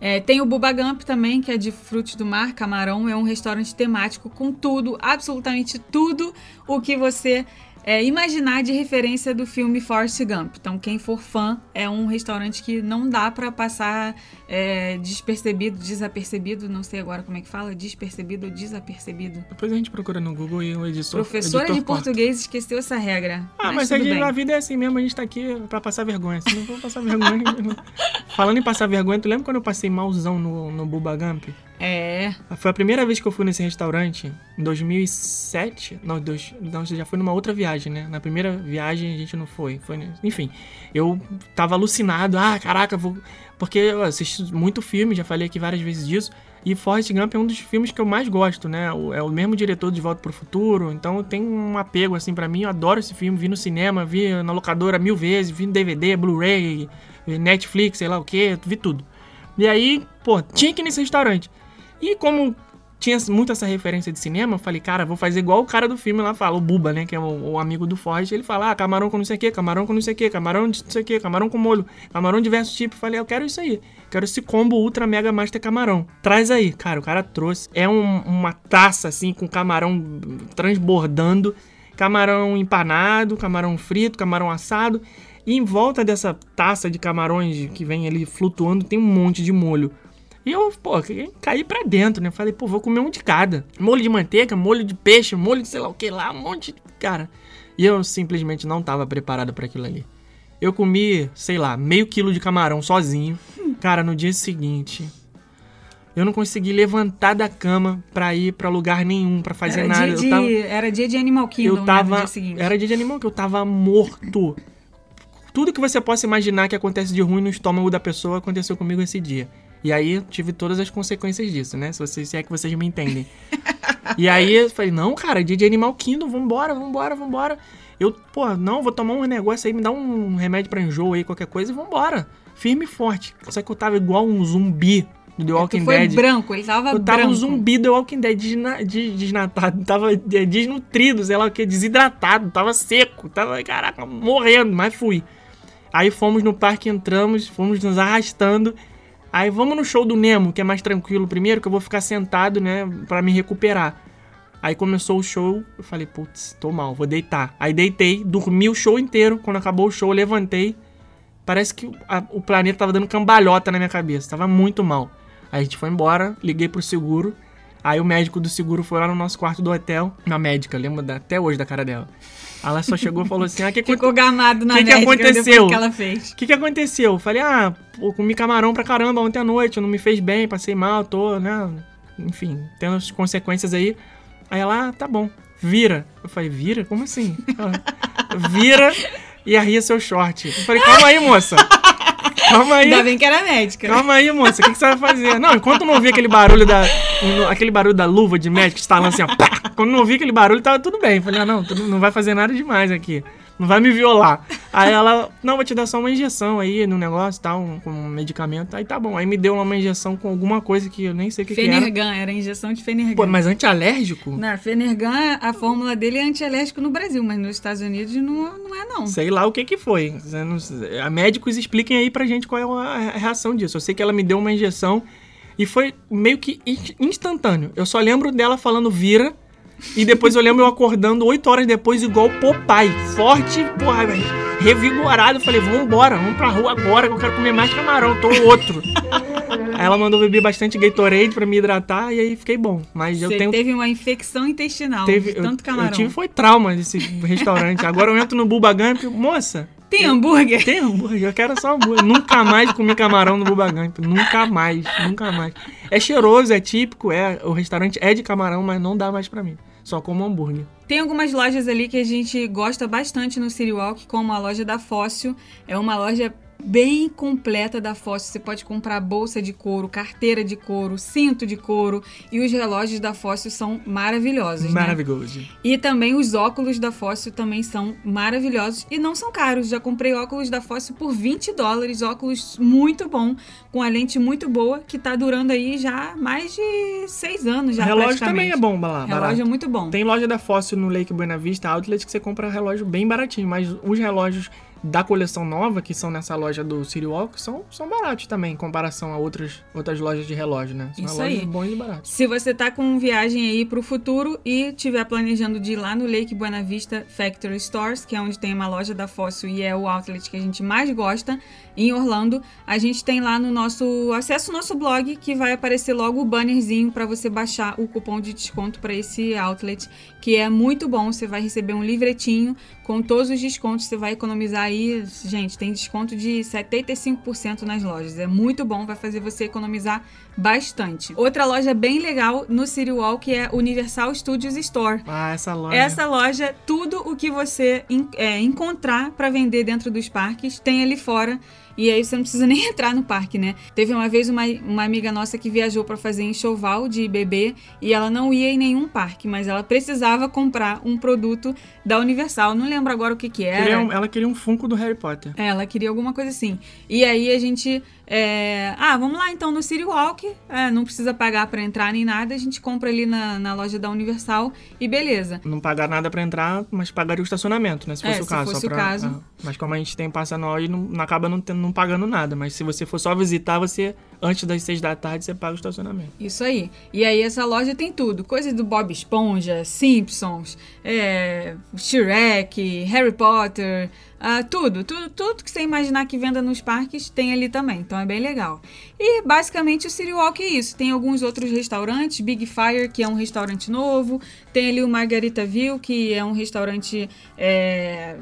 É, tem o Bubba Gump também, que é de frutos do mar, camarão. É um restaurante temático com tudo, absolutamente tudo o que você é, imaginar de referência do filme Forrest Gump. Então, quem for fã, é um restaurante que não dá pra passar é, despercebido, desapercebido. Não sei agora como é que fala, despercebido ou desapercebido. Depois a gente procura no Google e o editor. Professora editor de português esqueceu essa regra. Ah, mas, a, tudo gente- a vida é assim mesmo, a gente tá aqui pra passar vergonha. Se não for passar vergonha. Falando em passar vergonha, tu lembra quando eu passei malzão no, no Bubba Gump? É, Foi a primeira vez que eu fui nesse restaurante, em 2007. Não, dois, não, já foi numa outra viagem, né? Na primeira viagem a gente não foi. foi enfim, eu tava alucinado. Ah, caraca, vou. Porque eu assisti muito filme, já falei aqui várias vezes disso. E Forrest Gump é um dos filmes que eu mais gosto, né? É o mesmo diretor de Volta pro Futuro, então tem um apego assim pra mim. Eu adoro esse filme, vi no cinema, vi na locadora mil vezes, vi no DVD, Blu-ray, Netflix, sei lá o que, vi tudo. E aí, pô, tinha que ir nesse restaurante. E como tinha muito essa referência de cinema, eu falei, cara, vou fazer igual o cara do filme lá fala, o Buba, né? Que é o, o amigo do Forrest. Ele fala, ah, camarão com não sei o que, camarão com não sei o que, camarão de não sei o que, camarão com molho, camarão de diversos tipos. Falei, eu quero isso aí. Quero esse combo ultra mega master camarão. Traz aí. Cara, o cara trouxe. É um- uma taça assim com camarão transbordando, camarão empanado, camarão frito, camarão assado. E em volta dessa taça de camarões que vem ali flutuando tem um monte de molho. E eu, pô, caí pra dentro, né? Falei, pô, vou comer um de cada. Molho de manteiga, molho de peixe, molho de sei lá o que lá, um monte de. Cara. E eu simplesmente não tava preparado pra aquilo ali. Eu comi, sei lá, meio quilo de camarão sozinho. Cara, no dia seguinte. Eu não consegui levantar da cama pra ir pra lugar nenhum, pra fazer era, nada. dia de, tava, era dia de Animal Kingdom, eu né, no tava. dia seguinte. Era dia de animal que eu tava morto. Tudo que você possa imaginar que acontece de ruim no estômago da pessoa aconteceu comigo esse dia. E aí eu tive todas as consequências disso, né? Se, vocês, se é que vocês me entendem. e aí eu falei, não, cara, dia de Animal Kingdom, vambora, vambora, vambora. Eu, pô, não, vou tomar um negócio aí, me dá um remédio pra enjoo aí, qualquer coisa, e vambora. Firme e forte. Só que eu tava igual um zumbi do The Tu Walking foi Dead. branco, ele tava Eu tava branco. um zumbi do Walking Dead desna, des- desnatado, tava é, desnutrido, sei lá o que, desidratado, tava seco, tava, caraca, morrendo, mas fui. Aí fomos no parque, entramos, fomos nos arrastando. Aí vamos no show do Nemo, que é mais tranquilo primeiro, que eu vou ficar sentado, né, pra me recuperar. Aí começou o show, eu falei, putz, tô mal, vou deitar. Aí deitei, dormi o show inteiro. Quando acabou o show, eu levantei. Parece que a- o planeta tava dando cambalhota na minha cabeça, tava muito mal. Aí a gente foi embora, liguei pro seguro. Aí o médico do seguro foi lá no nosso quarto do hotel. Uma médica, lembro até hoje da cara dela. Ela só chegou e falou assim: Ah, que que Ficou gamado na Que que médica aconteceu? que ela fez. O que, que aconteceu? Eu falei, ah, pô, comi camarão pra caramba ontem à noite, não me fez bem, passei mal, tô, né? Enfim, tendo as consequências aí. Aí ela, ah, tá bom, vira. Eu falei, vira? Como assim? Ela, vira e arria seu short. Eu falei, calma aí, moça. Calma aí. Ainda bem que era médica. Calma aí, moça, o que, que você vai fazer? Não, enquanto não ouvi aquele barulho da. aquele barulho da luva de médico estalando assim, ó. Pá! Quando não ouvi aquele barulho, tava tudo bem. Falei, ah, não, não vai fazer nada demais aqui. Não vai me violar. Aí ela, não, vou te dar só uma injeção aí no negócio e tal, um, com um medicamento. Aí tá bom. Aí me deu lá uma injeção com alguma coisa que eu nem sei o que, que era. Fenergan, era injeção de Fenergan. Pô, mas antialérgico? Na Fenergan, a fórmula dele é antialérgico no Brasil, mas nos Estados Unidos não, não é não. Sei lá o que que foi. Não. A médicos expliquem aí pra gente qual é a reação disso. Eu sei que ela me deu uma injeção e foi meio que in- instantâneo. Eu só lembro dela falando vira e depois eu lembro eu acordando oito horas depois igual Popeye. Forte, porra, revigorado. Eu falei, vambora, vamos pra rua agora que eu quero comer mais camarão, tô outro. aí ela mandou beber bastante Gatorade pra me hidratar e aí fiquei bom. Mas eu tenho teve uma infecção intestinal teve, de eu, tanto camarão. eu tive foi trauma desse restaurante. Agora eu entro no Bubagan fico, moça, Tem hambúrguer? tem hambúrguer, eu quero só hambúrguer. Nunca mais comi camarão no Bubagan. Nunca mais, nunca mais. É cheiroso, é típico, é, o restaurante é de camarão, mas não dá mais pra mim. Só como hambúrguer. Tem algumas lojas ali que a gente gosta bastante no City Walk, como a loja da Fóssil. É uma loja bem completa da Fóssil. Você pode comprar bolsa de couro, carteira de couro, cinto de couro. E os relógios da Fóssil são maravilhosos, né? Maravilhoso. E também os óculos da Fóssil também são maravilhosos e não são caros. Já comprei óculos da Fóssil por 20 dólares, óculos muito bom, com a lente muito boa, que tá durando aí já mais de seis anos já relógio também é bom lá, Relógio barato. é muito bom. Tem loja da Fóssil no Lake Buena Vista Outlet que você compra relógio bem baratinho, mas os relógios da coleção nova, que são nessa loja do City Walk, são, são baratos também, em comparação a outras, outras lojas de relógio, né? São Isso aí. bons e baratos. Se você tá com viagem aí pro futuro e tiver planejando de ir lá no Lake Buena Vista Factory Stores, que é onde tem uma loja da Fóssil e é o outlet que a gente mais gosta, em Orlando, a gente tem lá no nosso acesso nosso blog que vai aparecer logo o bannerzinho para você baixar o cupom de desconto para esse outlet, que é muito bom. Você vai receber um livretinho com todos os descontos, você vai economizar aí, gente, tem desconto de 75% nas lojas. É muito bom, vai fazer você economizar bastante. Outra loja bem legal no City Walk é Universal Studios Store. Ah, essa loja. Essa loja, tudo o que você é, encontrar para vender dentro dos parques tem ali fora. E aí você não precisa nem entrar no parque, né? Teve uma vez uma, uma amiga nossa que viajou para fazer enxoval de bebê e ela não ia em nenhum parque, mas ela precisava comprar um produto da Universal. Não lembro agora o que que era. Queria um- ela queria um Funko do Harry Potter. É, ela queria alguma coisa assim. E aí a gente. É, Ah, vamos lá então no City Walk. É, não precisa pagar pra entrar nem nada. A gente compra ali na, na loja da Universal e beleza. Não pagar nada pra entrar, mas pagaria o estacionamento, né? Se É, fosse o se caso. fosse só o pra- caso. ah, mas como a gente tem passe anual e não, não acaba não, tendo- não pagando nada. Mas se você for só visitar, você, antes das seis da tarde, você paga o estacionamento. Isso aí. E aí essa loja tem tudo. Coisas do Bob Esponja, Simpsons, é, Shrek, Harry Potter, ah, tudo, tudo, tudo que você imaginar que venda nos parques tem ali também. Então é bem legal. E basicamente o City Walk é isso. Tem alguns outros restaurantes, Big Fire, que é um restaurante novo. Tem ali o Margaritaville, que é um restaurante é,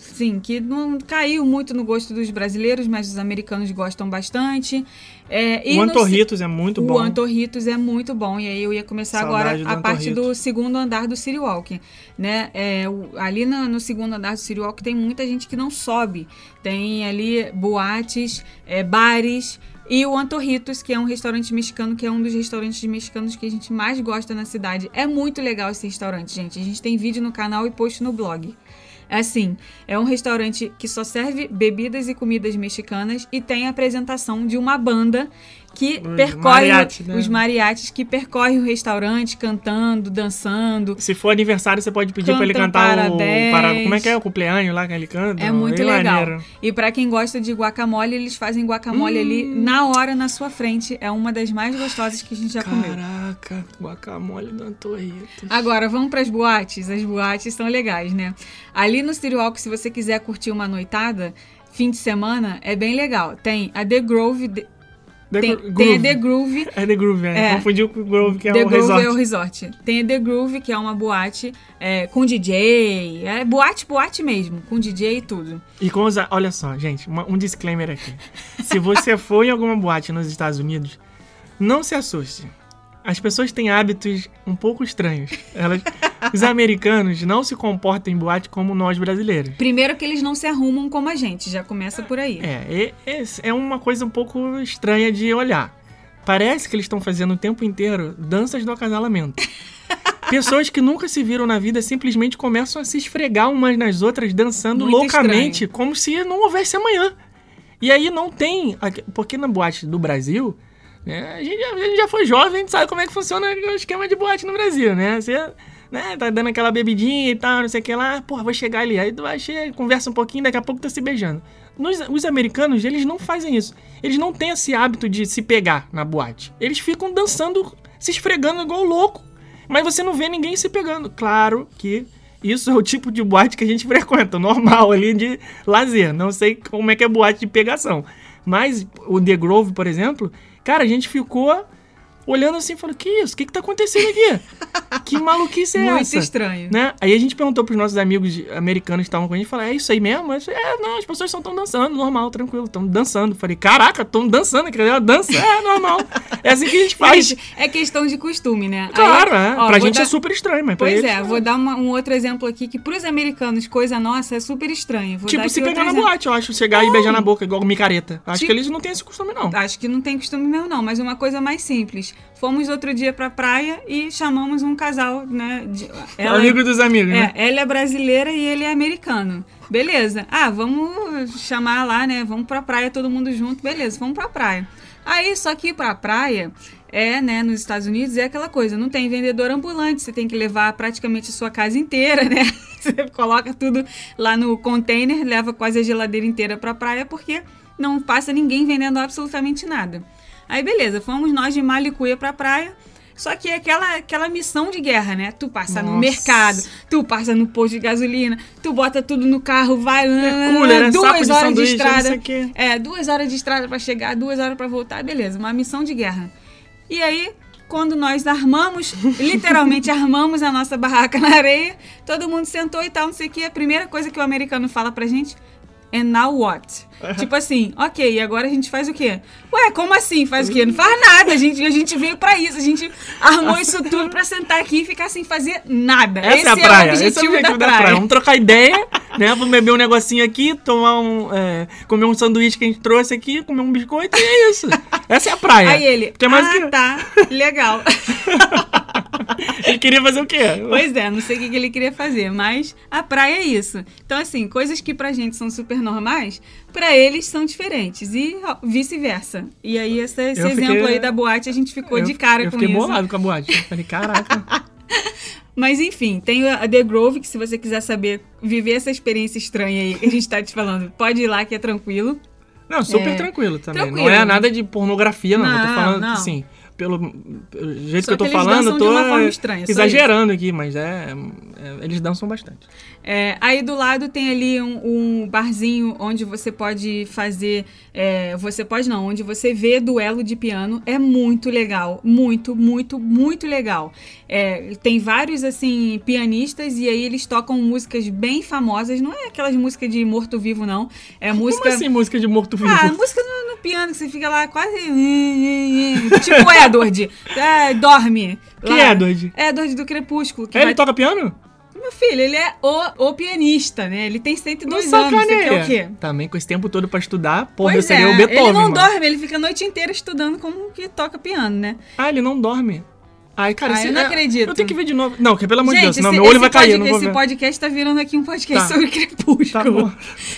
sim, que não caiu muito no gosto dos brasileiros, mas os americanos gostam bastante. É, o no Antorritos é muito o bom. Antorritos é muito bom. E aí eu ia começar Saudade agora a parte do segundo andar do City Walk. Né? É, o- ali no, no segundo andar do City Walk tem muita gente que não sobe. Tem ali boates, é, bares. E o Antorritos, que é um restaurante mexicano, que é um dos restaurantes mexicanos que a gente mais gosta na cidade. É muito legal esse restaurante, gente. A gente tem vídeo no canal e post no blog. É Assim, é um restaurante que só serve bebidas e comidas mexicanas e tem a apresentação de uma banda que Os percorre mariachi, né? os mariachis que percorre o restaurante cantando, dançando. Se for aniversário, você pode pedir pra ele cantar parabéns. o. Para, como é que é o cumpleaños lá que ele canta? É muito Bem legal. maneiro. E pra quem gosta de guacamole, eles fazem guacamole ali Hum. na hora na sua frente. É uma das mais gostosas que a gente já comeu. Caraca, guacamole do Antorritos. Agora, vamos para as boates. As boates são legais, né? Ali no City Walk, se você quiser curtir uma noitada, fim de semana, é bem legal. Tem a The Grove. The, tem, tem a Groove. The Groove. É The Groove, é. É. Confundiu com o Grove, que é The o Groove resort. é o resort. Tem a The Groove, que é uma boate é, com DJ. É boate, boate mesmo, com DJ e tudo. E com os. Olha só, gente, uma- um disclaimer aqui. Se você for em alguma boate nos Estados Unidos, não se assuste. As pessoas têm hábitos um pouco estranhos. Elas, os americanos não se comportam em boate como nós brasileiros. Primeiro que eles não se arrumam como a gente, já começa por aí. É, é, é- uma coisa um pouco estranha de olhar. Parece que eles estão fazendo o tempo inteiro danças do acasalamento. Pessoas que nunca se viram na vida simplesmente começam a se esfregar umas nas outras, dançando Muito loucamente, como se não houvesse amanhã. E aí não tem. Porque na boate do Brasil, né, a, gente, já- a gente já foi jovem, a gente sabe como é que funciona o esquema de boate no Brasil, né? Você né, tá dando aquela bebidinha e tal, não sei o que lá, porra, vou chegar ali. Aí tu vai, conversa um pouquinho, daqui a pouco tá se beijando. Nos- os americanos, eles não fazem isso. Eles não têm esse hábito de se pegar na boate. Eles ficam dançando, se esfregando igual louco. Mas você não vê ninguém se pegando. Claro que isso é o tipo de boate que a gente frequenta, normal ali de lazer. Não sei como é que é boate de pegação. Mas o The Grove, por exemplo, cara, a gente ficou olhando assim, falando, que isso? O que que tá acontecendo aqui? que maluquice é Muito essa? estranho. Né? Aí a gente perguntou pros nossos amigos americanos que estavam com a gente, falaram, é isso aí mesmo? Eu falei, é, não, as pessoas estão dançando, normal, tranquilo, estão dançando. Eu falei, caraca, estão dançando, é uma dança? É, normal. É assim que a gente faz. Gente, é questão de costume, né? Claro, Aí, é. ó, pra gente dar- é super estranho, mas Pois eles, é, vou dar uma- um outro exemplo aqui que pros americanos, coisa nossa, é super estranho. Vou Tipo, se pegar na exemplo. boate, eu acho. Chegar e beijar na boca, igual micareta. Acho Tipo- que eles não têm esse costume, não. Acho que não tem costume mesmo, não, mas uma coisa mais simples. Fomos outro dia pra praia e chamamos um casal, né? de- ela, Amigo dos amigos, né? é, ela é brasileira e ele é americano. Beleza. Ah, vamos chamar lá, né? Vamos pra praia todo mundo junto. Beleza, vamos pra praia. Aí, só que ir pra praia é, né, nos Estados Unidos é aquela coisa, não tem vendedor ambulante, você tem que levar praticamente a sua casa inteira, né? Você coloca tudo lá no container, leva quase a geladeira inteira pra praia, porque não passa ninguém vendendo absolutamente nada. Aí, beleza, fomos nós de Malicuia pra praia. Só que é aquela, aquela missão de guerra, né? Tu passa no Nossa. mercado, tu passa no posto de gasolina, tu bota tudo no carro, vai É cooler, é saco duas de horas de sanduíche, sei estrada. É, duas horas de estrada pra chegar, duas horas pra voltar, beleza, uma missão de guerra. E aí, quando nós armamos, literalmente armamos a nossa barraca na areia, todo mundo sentou e tal, não sei o que, a primeira coisa que o americano fala pra gente, and now what? Tipo assim, ok, e agora a gente faz o quê? Ué, como assim? Faz o quê? Não faz nada, a gente, a gente veio pra isso, a gente armou isso tudo pra sentar aqui e ficar sem fazer nada. Essa Esse é a praia. o Esse é o objetivo, objetivo da, praia. Vamos trocar ideia, né? Vamos beber um negocinho aqui, tomar um. é, comer um sanduíche que a gente trouxe aqui, comer um biscoito e é isso. Essa é a praia. Aí ele, é mais ah, que... tá, legal. Ele queria fazer o quê? Pois é, não sei o que que ele queria fazer, mas a praia é isso. Então, assim, coisas que pra gente são super normais, pra eles são diferentes e vice-versa. E aí, esse, esse Eu fiquei- exemplo aí da boate, a gente ficou Eu- de cara eu com fiquei isso. bolado com a boate. Eu Falei, caraca. Mas enfim, tem a The Grove, que se você quiser saber, viver essa experiência estranha aí que a gente tá te falando, pode ir lá que é tranquilo. Não, super É, tranquilo também. tranquilo. Não é nada de pornografia, não. eu tô Não, falando não. assim. Pelo, pelo jeito Só que eu tô que falando, eu tô é, estranha, exagerando aqui, mas é, é, Eles dançam bastante. É, aí do lado tem ali um, um barzinho onde você pode fazer. é, você pode não, onde você vê duelo de piano. É muito legal. Muito, muito, muito legal. É, tem vários, assim, pianistas e aí eles tocam músicas bem famosas. Não é aquelas músicas de morto-vivo, não. É música. Como assim música de morto-vivo? Ah, música no, no piano que você fica lá quase. tipo Edward. É, dorme. Que lá. Edward? Edward do Crepúsculo. Que Ele vai- toca piano? Meu filho, ele é o, o pianista, né? Ele tem 102 Não anos. Você quer o quê? Também com esse tempo todo pra estudar, porra, eu Pois seria é, o Beethoven. ele não mano. dorme, ele fica a noite inteira estudando como que toca piano, né? Ah, ele não dorme. Ai, cara, Ah, esse- eu não é- acredito. Eu tenho que ver de novo. Não, que pelo amor de Deus, senão esse, meu olho vai cair, esse ver. podcast tá virando aqui um podcast Tá. sobre Crepúsculo. Tá.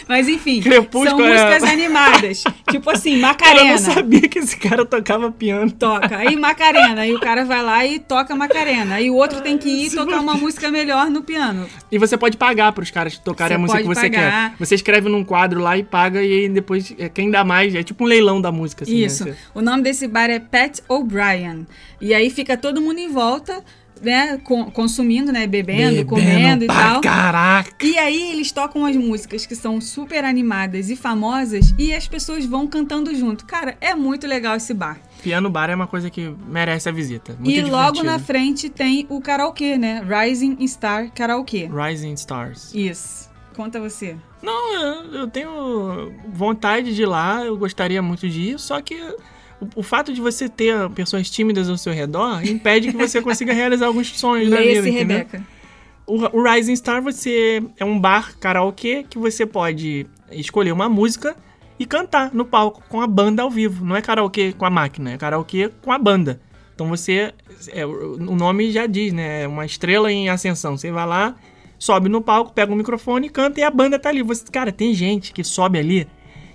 Mas enfim, Crepúsculo são é- músicas animadas. tipo assim, Cara, eu Macarena. não sabia que esse cara tocava piano. Toca. Aí Macarena. Aí o cara vai lá e toca Macarena. Aí o outro tem que ir Se tocar uma música melhor no piano. E você pode pagar pros caras tocarem Você a música que você pagar. quer. Você escreve num quadro lá e paga, e aí depois é, quem dá mais. É tipo um leilão da música, assim. né? Isso. Você- O nome desse bar é Pat O'Brien. E aí fica todo mundo em volta, né, con- consumindo, né, bebendo, comendo e tal. Caraca! E aí eles tocam as músicas que são super animadas e famosas e as pessoas vão cantando junto. Cara, é muito legal esse bar. Piano bar é uma coisa que merece a visita. Muito e logo divertido. na frente tem o karaokê, né? Rising Star Karaokê. Rising Stars. Isso. Conta você. Não, eu, eu tenho vontade de ir lá, eu gostaria muito de ir, só que o, o fato de você ter pessoas tímidas ao seu redor impede que você consiga realizar alguns sonhos na vida? Rebeca. O, o Rising Star você é um bar karaokê que você pode escolher uma música e cantar no palco com a banda ao vivo. Não é karaokê com a máquina, é karaokê com a banda. Então você, é, o o nome já diz, né? É uma estrela em ascensão. Você vai lá, sobe no palco, pega o microfone, canta e a banda tá ali. Você, cara, tem gente que sobe ali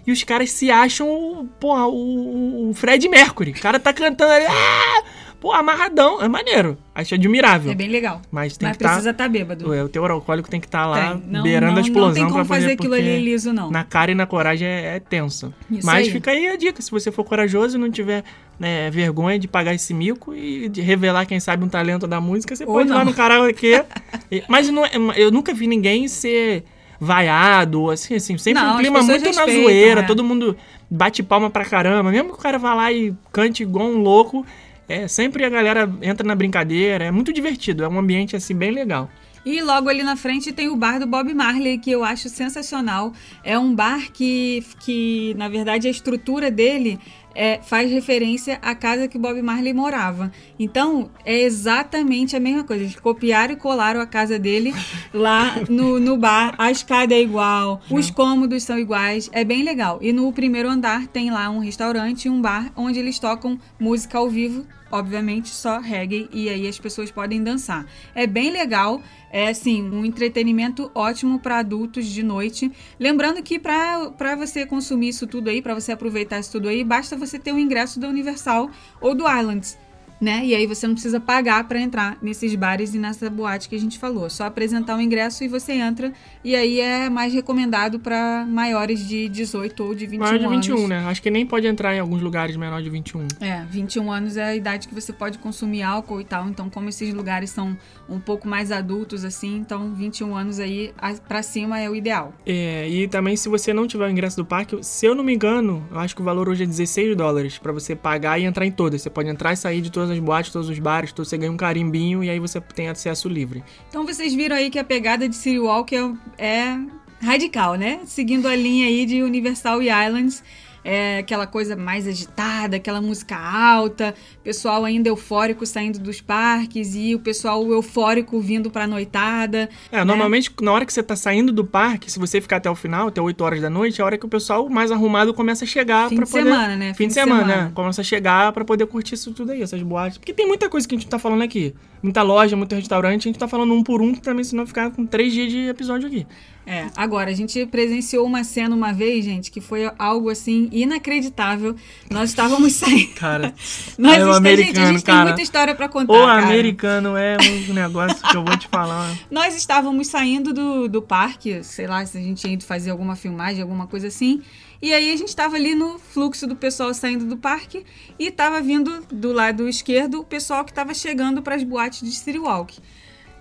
e os caras se acham, o- porra, o, o Fred Mercury. O cara tá cantando ali, ah! pô, amarradão. É maneiro. Acho admirável. É bem legal. Mas tem Mas que estar. precisa estar bêbado. O teu alcoólico tem que estar lá Tem. Não, beirando não, a explosão não tem como poder, fazer aquilo ali liso, não. Na cara e na coragem é, é tenso. Isso Mas aí. fica aí a dica: se você for corajoso e não tiver né, vergonha de pagar esse mico e de revelar, quem sabe, um talento da música, você Ou pode ir lá não. no karaokê. Mas não é- eu nunca vi ninguém ser vaiado, assim, assim, sempre Não, um clima muito na zoeira, é. todo mundo bate palma pra caramba, mesmo que o cara vá lá e cante igual um louco, é, sempre a galera entra na brincadeira, é muito divertido, é um ambiente assim bem legal. E logo ali na frente tem o bar do Bob Marley, que eu acho sensacional. É um bar que, que na verdade, a estrutura dele é, faz referência à casa que o Bob Marley morava. Então, é exatamente a mesma coisa. Eles copiaram e colaram a casa dele lá no, no bar. A escada é igual, os cômodos são iguais. É bem legal. E no primeiro andar tem lá um restaurante e um bar onde eles tocam música ao vivo obviamente só reggae e aí as pessoas podem dançar. É bem legal, é assim, um entretenimento ótimo para adultos de noite. Lembrando que para você consumir isso tudo aí, para você aproveitar isso tudo aí, basta você ter o ingresso da Universal ou do Islands. Né? E aí você não precisa pagar para entrar nesses bares e nessa boate que a gente falou. Só apresentar o ingresso e você entra. E aí é mais recomendado para maiores de 18 ou de 21 Maior de 21, anos. né? Acho que nem pode entrar em alguns lugares menor de 21. É, 21 anos é a idade que você pode consumir álcool e tal. Então, como esses lugares são um pouco mais adultos, assim, então 21 anos aí a- pra cima é o ideal. É, e também se você não tiver o ingresso do parque, se eu não me engano, eu acho que o valor hoje é 16 dólares pra você pagar e entrar em todas. Você pode entrar e sair de todas as boates, todos os bares, você ganha um carimbinho e aí você tem acesso livre. Então, vocês viram aí que a pegada de City Walk é, é radical, né? Seguindo a linha aí de Universal e Islands. É aquela coisa mais agitada, aquela música alta, pessoal ainda eufórico saindo dos parques e o pessoal eufórico vindo pra noitada. É, né? normalmente na hora que você tá saindo do parque, se você ficar até o final, até 8 horas da noite, é a hora que o pessoal mais arrumado começa a chegar Fim pra de poder... semana, né? Fim, de semana, né? Começa a chegar pra poder curtir isso tudo aí, essas boates. Porque tem muita coisa que a gente tá falando aqui. Muita loja, muito restaurante, a gente tá falando um por um também, senão ficar com três dias de episódio aqui. É, agora, a gente presenciou uma cena uma vez, gente, que foi algo assim inacreditável. Nós estávamos saindo. Cara, Nós É o está- gente, a americano, gente tem cara. muita história pra contar. o cara. americano é um negócio que eu vou te falar. Nós estávamos saindo do, do parque, sei lá, se a gente tinha ido fazer alguma filmagem, alguma coisa assim. E aí a gente estava ali no fluxo do pessoal saindo do parque e estava vindo do lado esquerdo o pessoal que estava chegando para as boates de City Walk.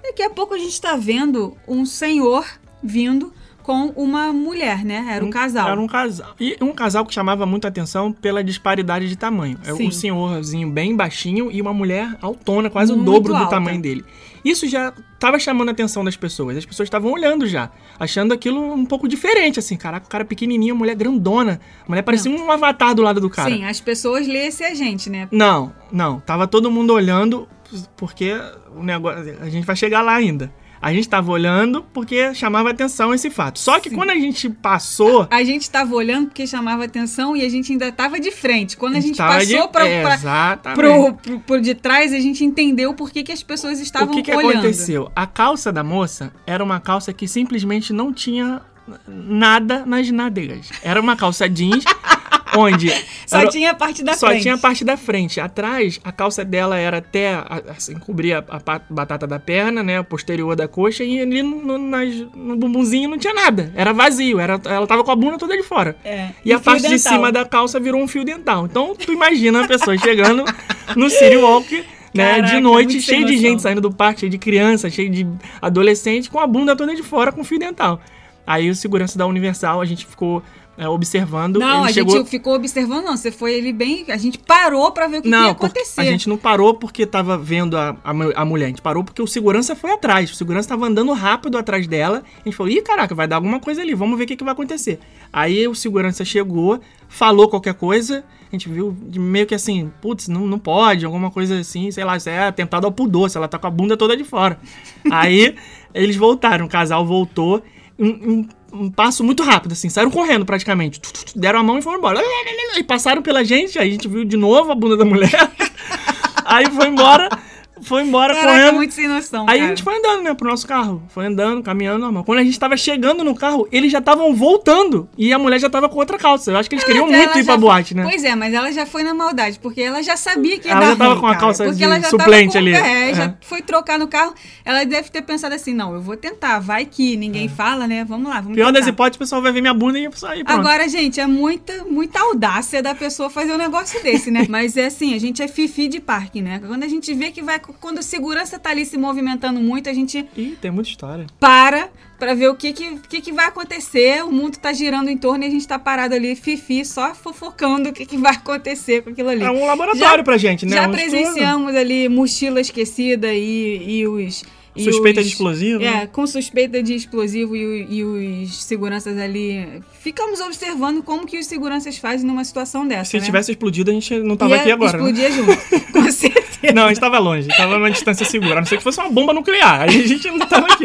Daqui a pouco a gente está vendo um senhor vindo com uma mulher, né? Era um casal. Era um casal. E um casal que chamava muita atenção pela disparidade de tamanho. É um senhorzinho bem baixinho e uma mulher altona, quase o Muito dobro do alta. tamanho dele. Isso já tava chamando a atenção das pessoas. As pessoas estavam olhando já, achando aquilo um pouco diferente, assim. Caraca, o cara pequenininho, a mulher grandona. A mulher parecia um avatar do lado do cara. Sim, as pessoas lessem a gente, né? Não, não. Tava todo mundo olhando, porque o negócio. A gente vai chegar lá ainda. A gente tava olhando porque chamava atenção esse fato. Só que Sim. quando a gente passou. A gente estava olhando porque chamava atenção e a gente ainda estava de frente. Quando a gente tava passou de- para É, pro, pro, pro de trás, a gente entendeu por que, que as pessoas estavam o que, que olhando. aconteceu? A calça da moça era uma calça que simplesmente não tinha nada nas nádegas. Era uma calça jeans onde Só era- tinha a parte da só frente. tinha a parte da frente. Atrás, a calça dela era até a- assim, cobria a pa- batata da perna, né, a posterior da coxa e ali no, nas- no bumbumzinho não tinha nada. Era vazio, era, ela tava com a bunda toda de fora. É, E a parte de dental. cima da calça virou um fio dental. Então, tu imagina a pessoa chegando no City Walk né, Caraca, de noite, muito sem cheio de gente saindo do parque, cheio de criança, cheio de adolescente, com a bunda toda de fora com fio dental. Aí o segurança da Universal, a gente ficou é, observando. Não, a chegou... gente ficou observando, não. Você foi ele bem. A gente parou pra ver o que, que ia Não, acontecer. a gente não parou porque tava vendo a, a, a mulher. A gente parou porque o segurança foi atrás. O segurança tava andando rápido atrás dela. A gente falou, ih, caraca, vai dar alguma coisa ali. Vamos ver o que, que vai acontecer. Aí o segurança chegou, falou qualquer coisa. A gente viu meio que assim, putz, não, não pode, alguma coisa assim, sei lá, isso é atentado ao pudor, se ela tá com a bunda toda de fora. Aí eles voltaram, o casal voltou. Um, um- um passo muito rápido, assim, saíram correndo praticamente. Deram a mão e foram embora. E passaram pela gente, aí a gente viu de novo a bunda da mulher. Aí foi embora, foi embora Caraca, correndo. muito sem noção. Aí a cara. gente foi andando, né, pro nosso carro. Foi andando, caminhando normal. Quando a gente tava chegando no carro, eles já estavam voltando. E a mulher já tava com outra calça. Eu acho que eles queriam Ela muito já ir pra foi- boate, né? Pois é, mas ela já foi na maldade, porque ela já sabia que ia Ela dar já tava ruim, com a cara, calça porque de ela já suplente tava com, ali. É, É. já foi trocar no carro. Ela deve ter pensado assim, não, eu vou tentar, vai que ninguém fala, né? Vamos lá, vamos É. Pior das tentar. hipóteses, o pessoal vai ver minha bunda e sair pronto. Agora, gente, é muita, muita audácia da pessoa fazer um negócio desse, né? Mas é assim, a gente é fifi de parque, né? Quando a gente vê que vai. Quando o segurança tá ali se movimentando muito, a gente Ih, tem muita história. para pra ver o que que, que que vai acontecer. O mundo tá girando em torno e a gente tá parado ali, fifi, só fofocando o que, que vai acontecer com aquilo ali. É um laboratório Já- pra gente, né? Já Um presenciamos ali mochila esquecida e, e os. Suspeita os- de explosivo. né? É, com suspeita de explosivo e, e os seguranças ali. Ficamos observando como que os seguranças fazem numa situação dessa. Se né? tivesse explodido, a gente não tava Ia aqui agora. né? Explodia junto. Com certeza. Não, a gente tava longe, tava numa distância segura. A não ser que fosse uma bomba nuclear. Aí a gente não tava aqui.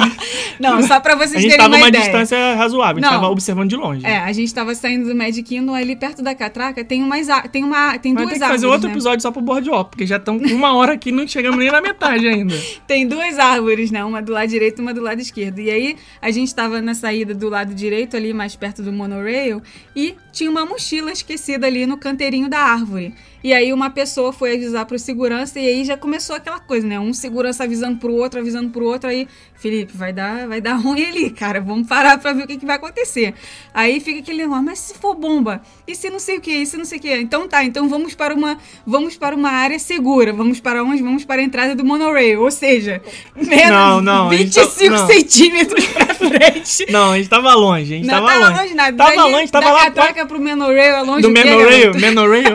Não, só pra vocês a gente terem tava uma numa ideia. distância razoável, a gente Não. tava observando de longe. É, a gente tava saindo do Magic Kingdom ali perto da catraca, tem umas tem uma tem Mas duas tem que fazer árvores, outro né? episódio só pro boardwalk, porque já estão uma hora aqui e não chegamos nem na metade ainda. Tem duas árvores, né? Uma do lado direito e uma do lado esquerdo. E aí a gente tava na saída do lado direito ali, mais perto do monorail, e tinha uma mochila esquecida ali no canteirinho da árvore. E aí uma pessoa foi avisar pro segurança e aí já começou aquela coisa, né? Um segurança avisando pro outro, avisando pro outro, aí, Felipe, vai dar, vai dar ruim ali, cara. Vamos parar pra ver o que, que vai acontecer. Aí fica aquele negócio, mas se for bomba? E se não sei o que? E se não sei o que? Então tá, então vamos para uma, vamos para uma área segura. Vamos para onde? Vamos para a entrada do monorail. Ou seja, menos Não, não, a gente tá- 25 não. centímetros pra frente. Não, a gente tava longe, a gente Não tava, tava longe. longe nada. Tava Daí, longe, tava da lá. catraca pro monorail é longe do Menorail, garoto? Menorail,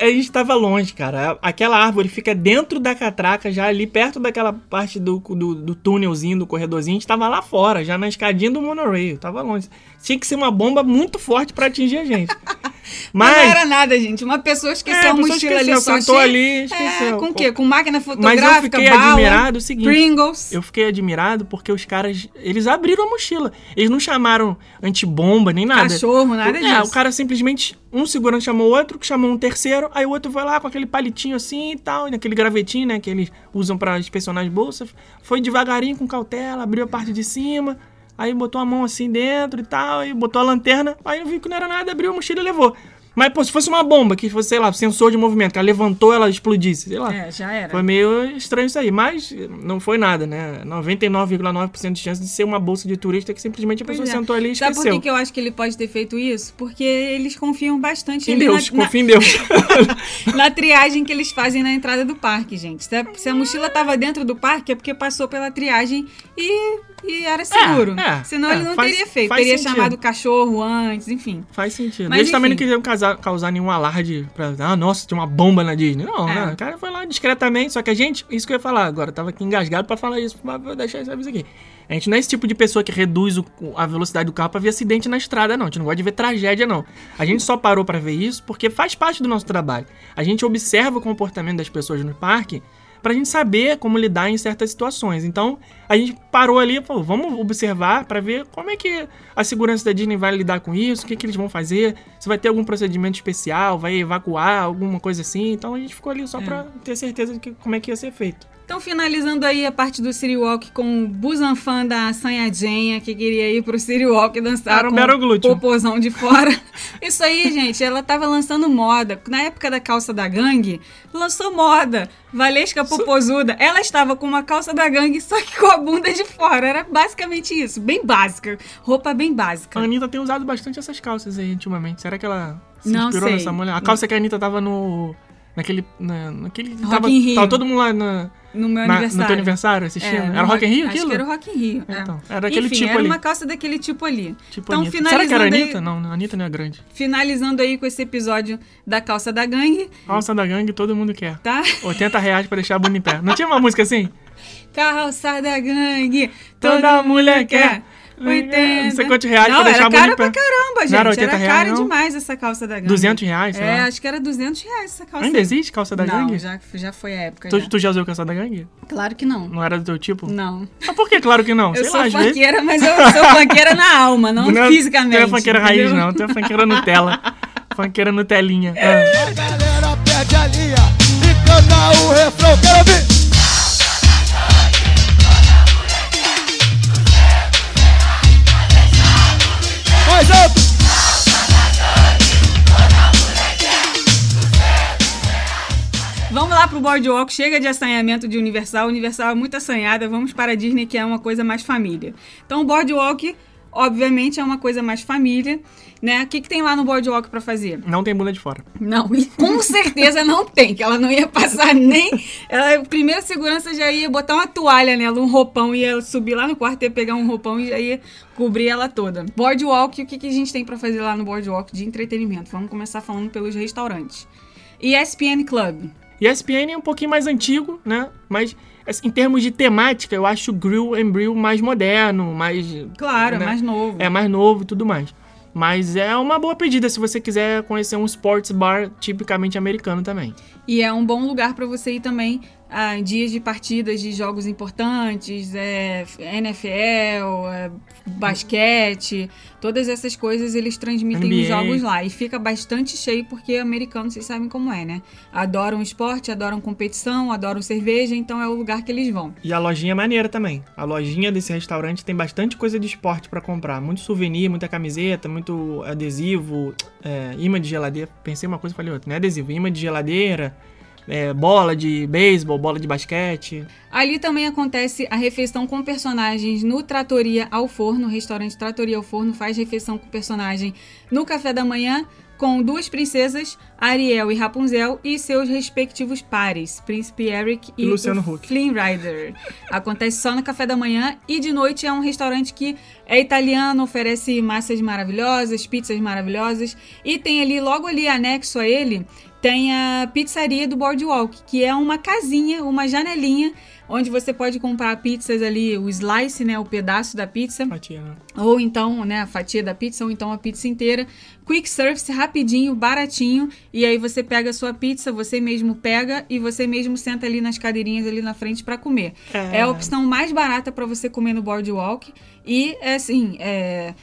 a, gente tava longe, cara. Aquela árvore fica dentro da catraca, já ali perto daquela parte do, do, do túnelzinho, do corredorzinho. A gente tava lá fora, já na escadinha do monorail. Tava longe. Tinha que ser uma bomba muito forte pra atingir a gente. Mas Mas. não era nada, gente. Uma pessoa esqueceu É, a mochila ali só sentou ali, esqueceu. É, com o quê? Com máquina Mas fotográfica, eu fiquei bala, admirado o seguinte. Pringles. Eu fiquei admirado porque os caras, eles abriram a mochila. Eles não chamaram antibomba nem nada. Cachorro, nada é, disso. o cara simplesmente, um segurança chamou o outro, que chamou um terceiro, aí o outro foi lá com aquele palitinho assim e tal, naquele gravetinho, né, que eles usam pra inspecionar as bolsas. Foi devagarinho, com cautela, abriu a parte de cima, aí botou a mão assim dentro e tal, aí botou a lanterna, aí viu que não era nada, abriu a mochila e levou. Mas, pô, se fosse uma bomba, que fosse, sei lá, sensor de movimento, que ela levantou, ela explodisse, sei lá. É, já era. Foi meio estranho isso aí, mas não foi nada, né? 99,9% de chance de ser uma bolsa de turista que simplesmente a Pois pessoa é. sentou ali e Sabe por esqueceu. que, eu acho que ele pode ter feito isso? Porque eles confiam bastante Em Deus, na, na- confia em Deus. na triagem que eles fazem na entrada do parque, gente. Se a, mochila tava dentro do parque, é porque passou pela triagem e, e era seguro. é, Senão é, ele não faz- teria feito. Teria sentido. chamado o cachorro antes, enfim. Faz sentido. Mas, Eles também não enfim. queriam causar, causar nenhum alarde pra. Ah, nossa, tinha uma bomba na Disney. Não, É. né? O cara foi lá discretamente. Só que a gente, isso que eu ia falar agora, eu tava aqui engasgado pra falar isso, mas vou deixar esse aviso aqui. A gente não é esse tipo de pessoa que reduz o- a velocidade do carro pra ver acidente na estrada, não. A gente não gosta de ver tragédia, não. A gente só parou pra ver isso porque faz parte do nosso trabalho. A gente observa o comportamento das pessoas no parque pra gente saber como lidar em certas situações. Então, a gente parou ali e falou, vamos observar pra ver como é que a segurança da Disney vai lidar com isso, o que, que eles vão fazer, se vai ter algum procedimento especial, vai evacuar, alguma coisa assim. Então, a gente ficou ali só pra ter certeza de que, como é que ia ser feito. Então, finalizando aí a parte do City Walk com o Busanfan da Sanhadinha, que queria ir pro City Walk dançar Era um com mero glúteo. o popozão de fora. Isso aí, gente, ela tava lançando moda. Na época da calça da gangue, lançou moda. Valesca Popozuda. Ela estava com uma calça da gangue, só que com a bunda de fora. Era basicamente isso. Bem básica. Roupa bem básica. A Anitta tem usado bastante essas calças aí ultimamente. Será que ela se Não inspirou sei. nessa mulher? A calça que a Anitta tava no. Naquele. Na, naquele Rock tava, in Rio. tava todo mundo lá na, No meu na- aniversário. no teu aniversário assistindo. É, era Rock in Rio Acho aquilo? que era o Rock in Rio. é. Então, era aquele Enfim, tipo era ali. uma calça daquele tipo ali. Tipo então, Anitta. finalizando Será que era aí, Anitta? Não, a Anitta não é grande. finalizando aí com esse episódio da calça da gangue, Calça da gangue todo mundo quer. tá? 80 reais pra deixar a bunda em pé. Não tinha uma música assim? Calça da gangue, Toda mulher quer. 80. Não sei quantos reais não, pra deixar era a cara pra caramba, gente. Não era 80 era cara não? demais essa calça da gangue. 200 reais, sei É, lá. acho que era 200 reais essa calça. Ainda existe calça da não, gangue? já, já foi a época. Tu, já. tu já usou calça da gangue? Claro que não. Não era do teu tipo? Não. Mas por que? Claro que não. Eu Sei sou lá, funkeira, mas eu sou funkeira na alma, não, é- fisicamente. Tu é funkeira raiz, não. Tu é funkeira Nutella. funkeira Nutelinha. Ah. A galera perde a linha e canta o refrão. Quero ouvir! Lá pro Boardwalk, chega de assanhamento de Universal. Universal é muito assanhada, vamos para a Disney, que é uma coisa mais família. Então, o Boardwalk, obviamente, é uma coisa mais família, né? O que, que tem lá no Boardwalk pra fazer? Não tem bunda de fora. Não, e com certeza não tem, que ela não ia passar nem. Ela, primeiro segurança já ia botar uma toalha nela, um roupão, ia subir lá no quarto, ia pegar um roupão e já ia cobrir ela toda. Boardwalk, o que, que a gente tem pra fazer lá no Boardwalk de entretenimento? Vamos começar falando pelos restaurantes. ESPN Club. E ESPN é um pouquinho mais antigo, né? Mas assim, em termos de temática, eu acho o Grill and Brill mais moderno, mais. Claro, né? mais novo. É mais novo e tudo mais. Mas é uma boa pedida se você quiser conhecer um sports bar tipicamente americano também. E é um bom lugar para você ir também ah, dias de partidas de jogos importantes, é, NFL, é, basquete, todas essas coisas eles transmitem NBA. os jogos lá. E fica bastante cheio porque americanos, vocês sabem como é, né? Adoram esporte, adoram competição, adoram cerveja, então é o lugar que eles vão. E a lojinha é maneira também. A lojinha desse restaurante tem bastante coisa de esporte pra comprar. Muito souvenir, muita camiseta, muito adesivo, é, imã de geladeira. Pensei uma coisa e falei outra, não é adesivo, imã de geladeira, é, bola de beisebol, bola de basquete. Ali também acontece a refeição com personagens no Tratoria ao Forno. O restaurante Tratoria ao Forno faz refeição com personagem no café da manhã com duas princesas, Ariel e Rapunzel, e seus respectivos pares, Príncipe Eric e, E Luciano Huck. Flynn Rider. Acontece só no café da manhã e de noite é um restaurante que é italiano, oferece massas maravilhosas, pizzas maravilhosas e tem ali, logo ali anexo a ele, tem a pizzaria do Boardwalk, que é uma casinha, uma janelinha, onde você pode comprar pizzas ali, o slice, né, o pedaço da pizza, Fatia, né? ou então, né, a fatia da pizza, ou então a pizza inteira. Quick service, rapidinho, baratinho, e aí você pega a sua pizza, você mesmo pega e você mesmo senta ali nas cadeirinhas ali na frente para comer. É. É a opção mais barata para você comer no Boardwalk e é assim, é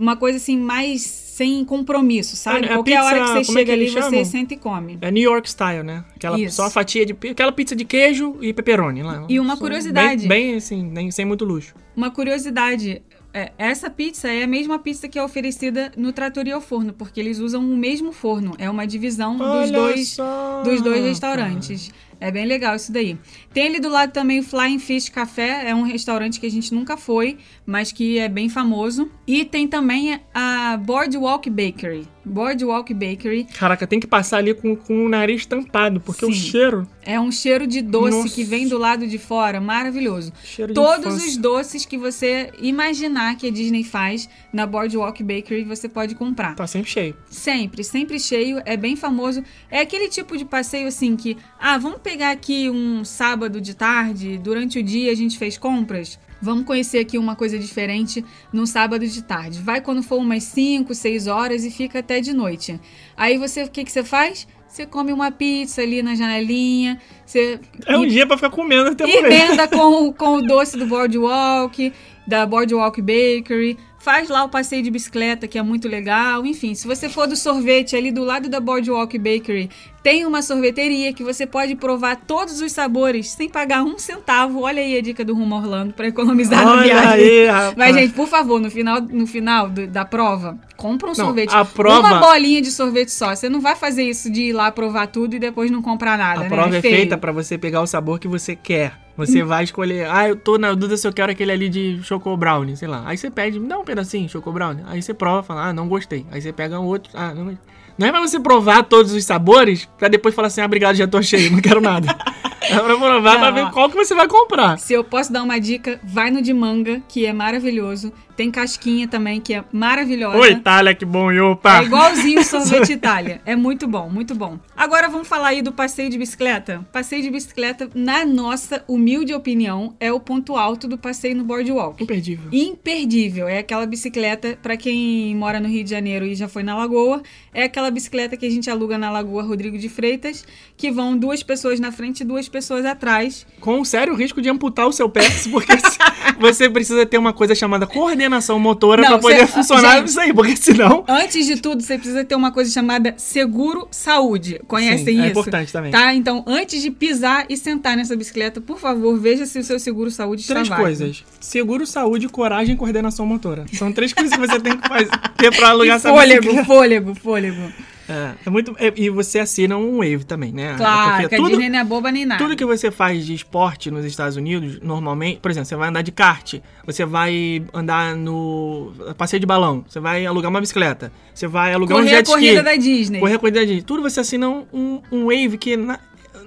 uma coisa assim mais sem compromisso, sabe? A- a Qualquer hora que pizza, você como é chega que ali, eles você chamam? senta e come. É New York style, né? Aquela, Isso. só a fatia de... Aquela pizza de queijo e pepperoni. Lá. E uma Só curiosidade. Bem, bem assim, nem, sem muito luxo. Uma curiosidade, é, essa pizza é a mesma pizza que é oferecida no Trattoria ao Forno, porque eles usam o mesmo forno. É uma divisão dos dois, só, dos dois restaurantes. É bem legal isso daí. Tem ali do lado também o Flying Fish Café, é um restaurante que a gente nunca foi, mas que é bem famoso. E tem também a Boardwalk Bakery. Boardwalk Bakery Caraca, tem que passar ali com, com o nariz tampado, porque o Sim. cheiro... é um cheiro de doce Nossa. que vem do lado de fora, maravilhoso. cheiro Todos os doces que você imaginar que a Disney faz na Boardwalk Bakery você pode comprar. Tá sempre cheio. Sempre, sempre cheio, é bem famoso. É aquele tipo de passeio assim que, ah, vamos pegar aqui um sábado de tarde, durante o dia a gente fez compras. Vamos conhecer aqui uma coisa diferente num sábado de tarde. Vai quando for umas 5, 6 horas e fica até de noite. Aí você, o que, que você faz? Você come uma pizza ali na janelinha, você É um e- dia pra ficar comendo até e emenda com, com o doce do Boardwalk, da Boardwalk Bakery. Faz lá o passeio de bicicleta, que é muito legal. Enfim, se você for do sorvete ali do lado da Boardwalk Bakery, tem uma sorveteria que você pode provar todos os sabores sem pagar um centavo. Olha aí a dica do Rumo Orlando para economizar na Olha viagem. aí, rapaz. Mas, gente, por favor, no final, no final do- da prova, compra um Não, sorvete. a prova- Uma bolinha de sorvete só. Você não vai fazer isso de ir lá provar tudo e depois não comprar nada, A né? prova é feio. feita pra você pegar o sabor que você quer. Você vai escolher, ah, eu tô na dúvida se eu quero aquele ali de choco brownie, sei lá. Aí você pede, me dá um pedacinho de choco brownie. Aí você prova, fala, ah, não gostei. Aí você pega um outro, ah, não gostei. Não é pra você provar todos os sabores, pra depois falar assim, ah, obrigado, já tô cheio, não quero nada. é pra provar, pra Não, ver ó. qual que você vai comprar. Se eu posso dar uma dica, vai no de manga, que é maravilhoso. Tem casquinha também, que é maravilhosa. Oi, Itália, que bom, e opa. É igualzinho o sorvete Itália. É muito bom, muito bom. Agora vamos falar aí do passeio de bicicleta. Passeio de bicicleta, na nossa humilde opinião, é o ponto alto do passeio no boardwalk. Imperdível. Imperdível. É aquela bicicleta, pra quem mora no Rio de Janeiro e já foi na Lagoa, é aquela bicicleta que a gente aluga na Lagoa Rodrigo de Freitas, que vão duas pessoas na frente e duas pessoas atrás. Com sério risco de amputar o seu pé, porque você precisa ter uma coisa chamada coordenação motora Não, pra poder cê- funcionar gente- isso aí, porque senão... Antes de tudo, você precisa ter uma coisa chamada seguro saúde. Conhecem Sim, é isso? importante também. Tá? Então, antes de pisar e sentar nessa bicicleta, por favor, veja se o seu seguro saúde está Três coisas. Seguro, saúde, coragem e coordenação motora. São três coisas que você tem que fazer, pra alugar E essa fôlego, bicicleta. fôlego, fôlego. É, é muito... é- e você assina um Wave também, né? Claro, Porque que a tudo, Disney não é boba nem nada. Tudo que você faz de esporte nos Estados Unidos, normalmente, por exemplo, você vai andar de kart, você vai andar no passeio de balão, você vai alugar uma bicicleta, você vai alugar um Correr a jet ski. corrida da Disney. Correr a corrida da Disney. Tudo você assina um, um, um wave que na-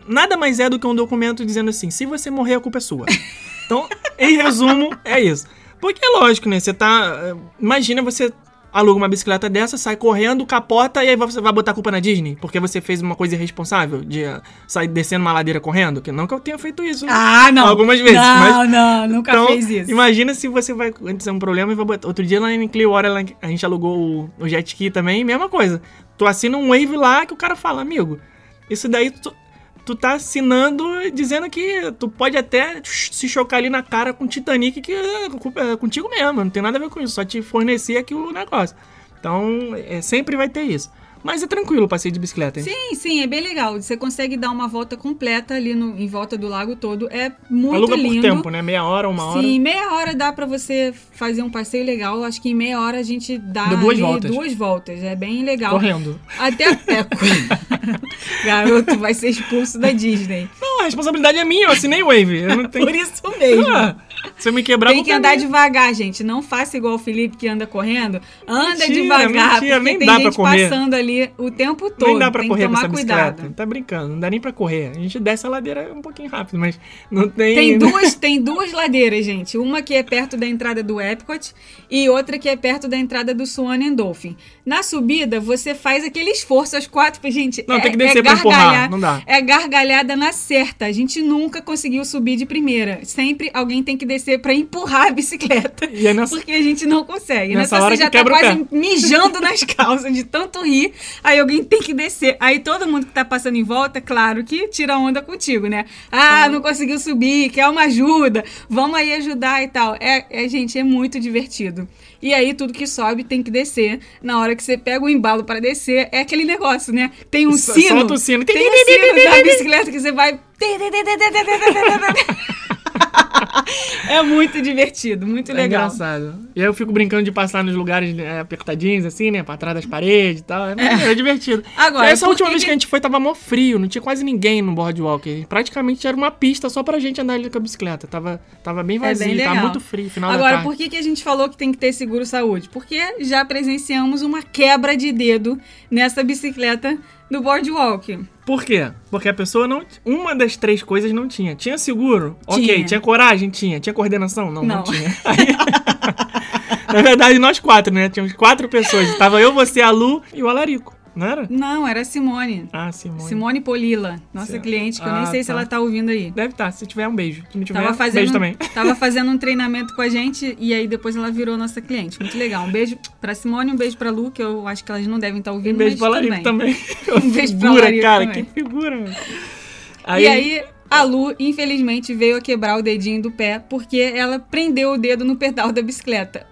nada mais é do que um documento dizendo assim, se você morrer, a culpa é sua. Então, em resumo, é isso. Porque é lógico, né? Você tá... Imagina você aluga uma bicicleta dessa, sai correndo, capota e aí você vai botar a culpa na Disney? Porque você fez uma coisa irresponsável de eh, sair descendo uma ladeira correndo? Que não que eu tenha feito isso. Ah, não. Algumas vezes, Não, mas- não, nunca Então, fez isso. imagina se você vai acontecer um problema e vai botar. Outro dia lá em Clearwater a gente alugou o, o jet ski também, mesma coisa. Tu assina um wave lá que o cara fala, amigo, isso daí tu, tu tá assinando dizendo que tu pode até se chocar ali na cara com o Titanic, que é contigo mesmo, não tem nada a ver com isso, só te fornecer aqui o negócio. Então, é, sempre vai ter isso. Mas é tranquilo o passeio de bicicleta, hein? Sim, sim, é bem legal. Você consegue dar uma volta completa ali no, em volta do lago todo. É muito Aluga lindo. por tempo, né? Meia hora, uma hora. Sim, meia hora dá pra você fazer um passeio legal. Acho que em meia hora a gente dá duas ali voltas. duas voltas. É bem legal. Correndo. Até é, Garoto vai ser expulso da Disney. Não, a responsabilidade é minha, eu assinei o wave. Eu não tenho... Por isso mesmo. Ah, se eu me quebrar, Tem vou que andar perder. devagar, gente. Não faça igual o Felipe que anda correndo. Anda Mentira, devagar, mentira, porque nem tem dá pra gente correr. passando ali o tempo todo. Nem dá pra tem correr que com essa bicicleta. cuidado. Tá brincando, não dá nem pra correr. A gente desce a ladeira um pouquinho rápido, mas não tem. Tem duas, tem duas ladeiras, gente. Uma que é perto da entrada do Epcot e outra que é perto da entrada do Swan and Dolphin. Na subida, você faz aquele esforço às quatro, gente. Não, é, tem que descer é pra empurrar, não dá. É gargalhada na certa. A gente nunca conseguiu subir de primeira. Sempre alguém tem que descer pra empurrar a bicicleta. E é nessa- Porque a gente não consegue. Nessa Nessa hora você já que tá quase mijando nas calças de tanto rir. Aí alguém tem que descer. Aí todo mundo que tá passando em volta, claro que tira onda contigo, né? Ah, não conseguiu subir, quer uma ajuda. Vamos aí ajudar e tal. É, é, gente, é muito divertido. E aí tudo que sobe tem que descer. Na hora que você pega o embalo para descer, é aquele negócio, né? Tem um sino. solta o sino. Tem um sino da bicicleta que você vai. É muito divertido, muito É legal. engraçado. E aí eu fico brincando de passar nos lugares é, apertadinhos, assim, né? Pra trás das paredes e tal. É, é divertido. Agora, Essa por última vez que- que a gente foi, tava mó frio, não tinha quase ninguém no boardwalk. Praticamente era uma pista só pra gente andar ali com a bicicleta. Tava, tava bem É vazio, bem tava muito frio, final Agora, por que, que a gente falou que tem que ter seguro saúde? Porque já presenciamos uma quebra de dedo nessa bicicleta do boardwalk. Por quê? Porque a pessoa não. Uma das três coisas não tinha. Tinha seguro? Ok. Tinha. Tinha coragem? Tinha. Tinha coordenação? Não, não, Não. tinha. Aí- Na verdade, nós quatro, né? Tínhamos quatro pessoas. Tava eu, você, a Lu e o Alarico. Não era? Não, era Simone. Ah, Simone. Simone Polila, nossa Certo. cliente, que eu nem Ah, sei se tá. ela tá ouvindo aí. Deve estar. Se tiver, um beijo. Se não tiver, Tava fazendo, beijo também. tava fazendo um treinamento com a gente e aí depois ela virou nossa cliente. Muito legal. Um beijo pra Simone, um beijo pra Lu, que eu acho que elas não devem estar Um ouvindo, beijo mas pro tudo Alarico bem. também. Um beijo figura, Alarico cara. também. Que figura, mano. E aí, a Lu, infelizmente, veio a quebrar o dedinho do pé porque ela prendeu o dedo no pedal da bicicleta.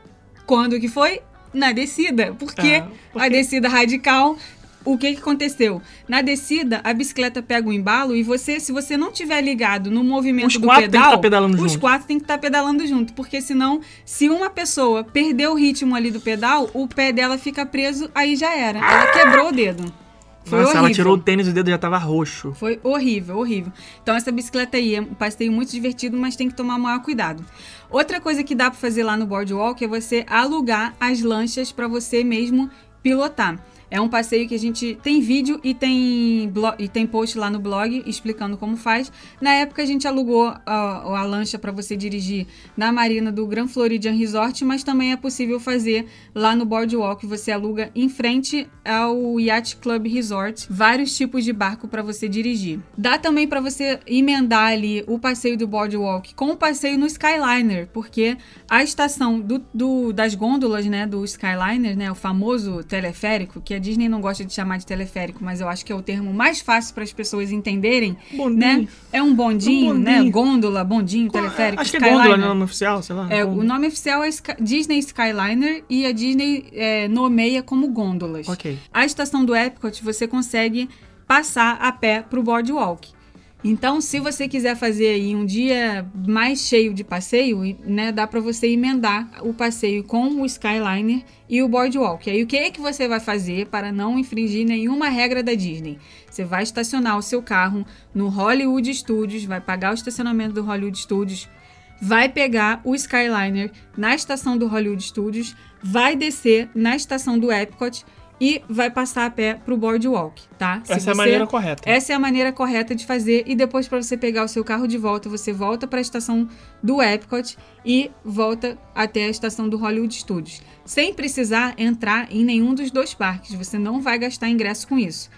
Quando que foi? Na descida. Porque Ah, porque- a descida radical. O que, que aconteceu? Na descida, a bicicleta pega o embalo e você, se você não tiver ligado no movimento Os do quatro tem que pedal, tá pedalando os junto. quatro tem que estar pedalando junto, porque senão, se uma pessoa perder o ritmo ali do pedal, o pé dela fica preso, aí já era. Ela quebrou o dedo. Foi Nossa, ela horrível. tirou o tênis e o dedo já tava roxo. Foi horrível, horrível. Então essa bicicleta aí é um passeio muito divertido, mas tem que tomar maior cuidado. Outra coisa que dá pra fazer lá no Boardwalk é você alugar as lanchas pra você mesmo pilotar. É um passeio que a gente tem vídeo e tem, blo- e tem post lá no blog explicando como faz. Na época a gente alugou a, a lancha para você dirigir na marina do Grand Floridian Resort, mas também é possível fazer lá no Boardwalk. Você aluga em frente ao Yacht Club Resort vários tipos de barco para você dirigir. Dá também para você emendar ali o passeio do Boardwalk com o passeio no Skyliner, porque a estação do, do- das gôndolas, né, do Skyliner, né, o famoso teleférico, que a Disney não gosta de chamar de teleférico, mas eu acho que é o termo mais fácil para as pessoas entenderem, Bondinho. né? É um bondinho, Um né? bondinho. Gôndola, bondinho, teleférico, Acho que é gôndola, né, nome oficial, sei lá. É, o nome oficial é Sky- Disney Skyliner e a Disney é, nomeia como gôndolas. Ok. A estação do Epcot você consegue passar a pé pro boardwalk. Então, se você quiser fazer aí um dia mais cheio de passeio, né, dá para você emendar o passeio com o Skyliner e o Boardwalk. Aí, o que é que você vai fazer para não infringir nenhuma regra da Disney? Você vai estacionar o seu carro no Hollywood Studios, vai pagar o estacionamento do Hollywood Studios, vai pegar o Skyliner na estação do Hollywood Studios, vai descer na estação do Epcot e vai passar a pé pro Boardwalk, tá? Se Essa é a você- maneira correta. essa é a maneira correta de fazer e depois para você pegar o seu carro de volta, você volta para a estação do Epcot e volta até a estação do Hollywood Studios, sem precisar entrar em nenhum dos dois parques. Você não vai gastar ingresso com isso.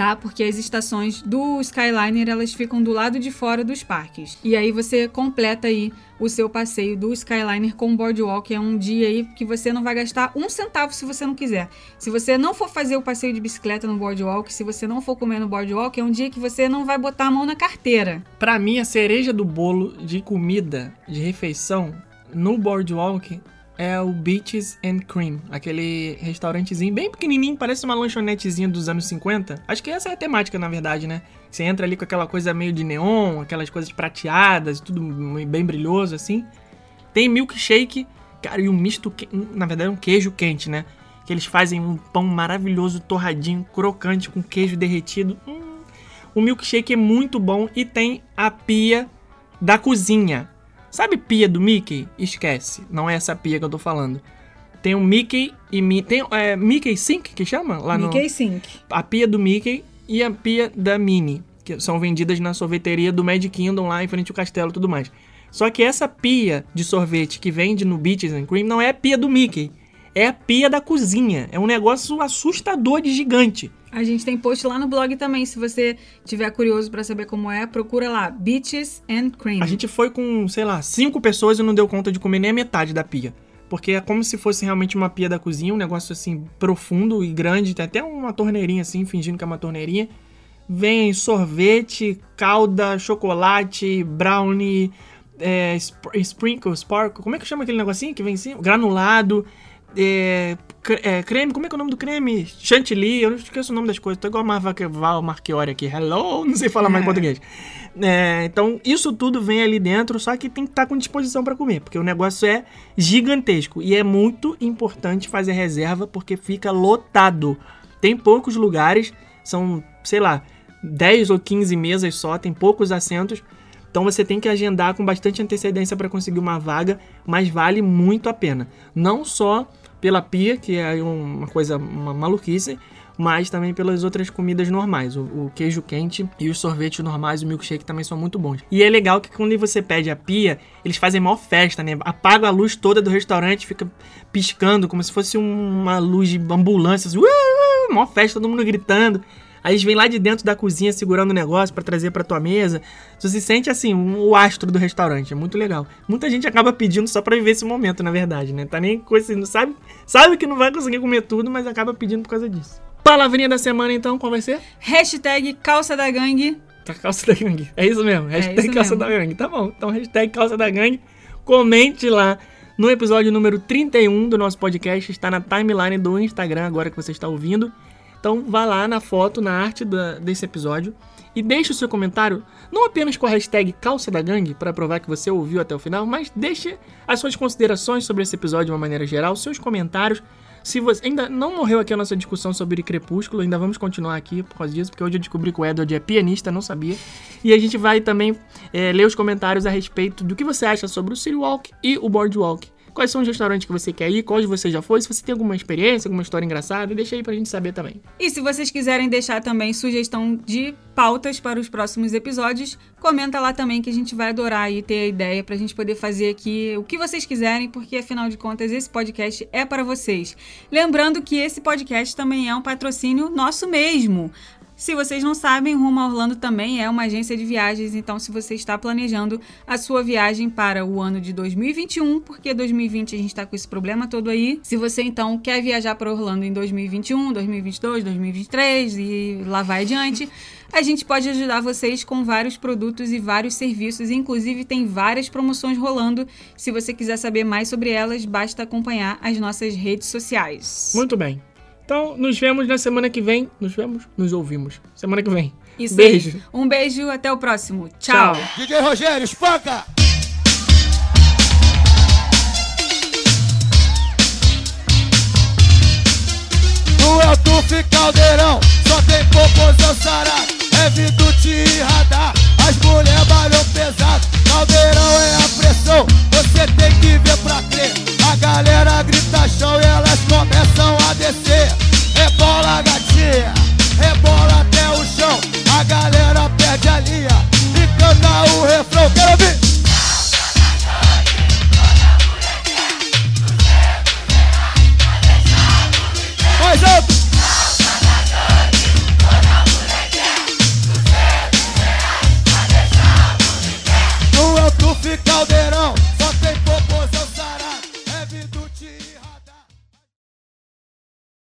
Tá? Porque as estações do Skyliner elas ficam do lado de fora dos parques. E aí você completa aí o seu passeio do Skyliner com o Boardwalk. É um dia aí que você não vai gastar um centavo se você não quiser. Se você não for fazer o passeio de bicicleta no Boardwalk, se você não for comer no Boardwalk, é um dia que você não vai botar a mão na carteira. Pra mim, a cereja do bolo de comida, de refeição, no Boardwalk é o Beaches and Cream. Aquele restaurantezinho bem pequenininho, parece uma lanchonetezinha dos anos 50. Acho que essa é a temática, na verdade, né? Você entra ali com aquela coisa meio de neon, aquelas coisas prateadas, tudo bem brilhoso assim. Tem milkshake, cara, e um misto, que- na verdade, um queijo quente, né? Que eles fazem um pão maravilhoso, torradinho, crocante, com queijo derretido. Hum, o milkshake é muito bom e tem a pia da cozinha. Sabe pia do Mickey? Esquece, não é essa pia que eu tô falando. Tem o Mickey e Mi- tem é, Mickey Sink que chama lá no Mickey Sink. a pia do Mickey e a pia da Minnie, que são vendidas na sorveteria do Mad Kingdom lá em frente ao castelo e tudo mais. Só que essa pia de sorvete que vende no Beaches and Cream não é a pia do Mickey, é a pia da cozinha. É um negócio assustador de gigante. A gente tem post lá no blog também. Se você tiver curioso para saber como é, procura lá. Beaches and Cream. A gente foi com, sei lá, cinco pessoas e não deu conta de comer nem a metade da pia. Porque é como se fosse realmente uma pia da cozinha, um negócio assim profundo e grande, tem até uma torneirinha assim, fingindo que é uma torneirinha. Vem sorvete, calda, chocolate, brownie, é, sp- sprinkle, sparkle, como é que chama aquele negocinho que vem em cima? Granulado, é, é, creme, como é que é o nome do creme? Chantilly, eu não esqueço o nome das coisas, tô igual a Marva- Val Marchiori aqui, hello, não sei falar mais É. português. É, então, isso tudo vem ali dentro, só que tem que estar com disposição para comer, porque o negócio é gigantesco e é muito importante fazer reserva porque fica lotado. Tem poucos lugares, são, sei lá, 10 ou 15 mesas só, tem poucos assentos. Então você tem que agendar com bastante antecedência para conseguir uma vaga, mas vale muito a pena. Não só pela pia, que é uma coisa, uma maluquice, mas também pelas outras comidas normais. O, o queijo quente e os sorvetes normais, o milkshake também são muito bons. E é legal que quando você pede a pia, eles fazem maior festa, né? Apagam a luz toda do restaurante, fica piscando como se fosse um- uma luz de ambulância, assim, uh, uh, maior festa, todo mundo gritando. Aí eles vêm lá de dentro da cozinha segurando o negócio pra trazer pra tua mesa. Tu se sente assim, um- o astro do restaurante. É muito legal. Muita gente acaba pedindo só pra viver esse momento, na verdade, né? Tá nem não Sabe, sabe que não vai conseguir comer tudo, mas acaba pedindo por causa disso. Palavrinha da semana, então, qual vai ser? Hashtag calça da gangue. Tá calça da gangue. É isso mesmo. Hashtag isso calça mesmo. da gangue. Tá bom. Então, hashtag calça da gangue. Comente lá no episódio número 31 do nosso podcast. Está na timeline do Instagram agora que você está ouvindo. Então, vá lá na foto, na arte da- desse episódio e deixe o seu comentário, não apenas com a hashtag calça da gangue, para provar que você ouviu até o final, mas deixe as suas considerações sobre esse episódio de uma maneira geral, seus comentários. Se você ainda não morreu aqui a nossa discussão sobre Crepúsculo, ainda vamos continuar aqui por causa disso, porque hoje eu descobri que o Edward é pianista, não sabia. E a gente vai também é, ler os comentários a respeito do que você acha sobre o City Walk e o Boardwalk. Quais são os restaurantes que você quer ir? Quais você já foi? Se você tem alguma experiência, alguma história engraçada, deixa aí pra gente saber também. E se vocês quiserem deixar também sugestão de pautas para os próximos episódios, comenta lá também que a gente vai adorar aí ter a ideia pra gente poder fazer aqui o que vocês quiserem, porque afinal de contas esse podcast é para vocês. Lembrando que esse podcast também é um patrocínio nosso mesmo. Se vocês não sabem, Rumo a Orlando também é uma agência de viagens, então se você está planejando a sua viagem para o ano de 2021, porque 2020 a gente está com esse problema todo aí. Se você então quer viajar para Orlando em 2021, 2022, 2023 e lá vai adiante, a gente pode ajudar vocês com vários produtos e vários serviços, inclusive tem várias promoções rolando. Se você quiser saber mais sobre elas, basta acompanhar as nossas redes sociais. Muito bem. Então, nos vemos na semana que vem. Nos vemos? Nos ouvimos. Semana que vem. Isso Beijo. aí. Um beijo, até o próximo. Tchau. Tchau. DJ Rogério, espanca! No El Tuf Caldeirão, só tem composição sarada. É Vidute e radar, as mulher balham pesado. Caldeirão é a pressão, você tem que ver pra crer. A galera grita chão e elas começam a descer. Rebola gatinha, rebola até o chão. A galera perde a linha e canta o refrão. Quero ouvir! Mais alto! Tuf Caldeirão,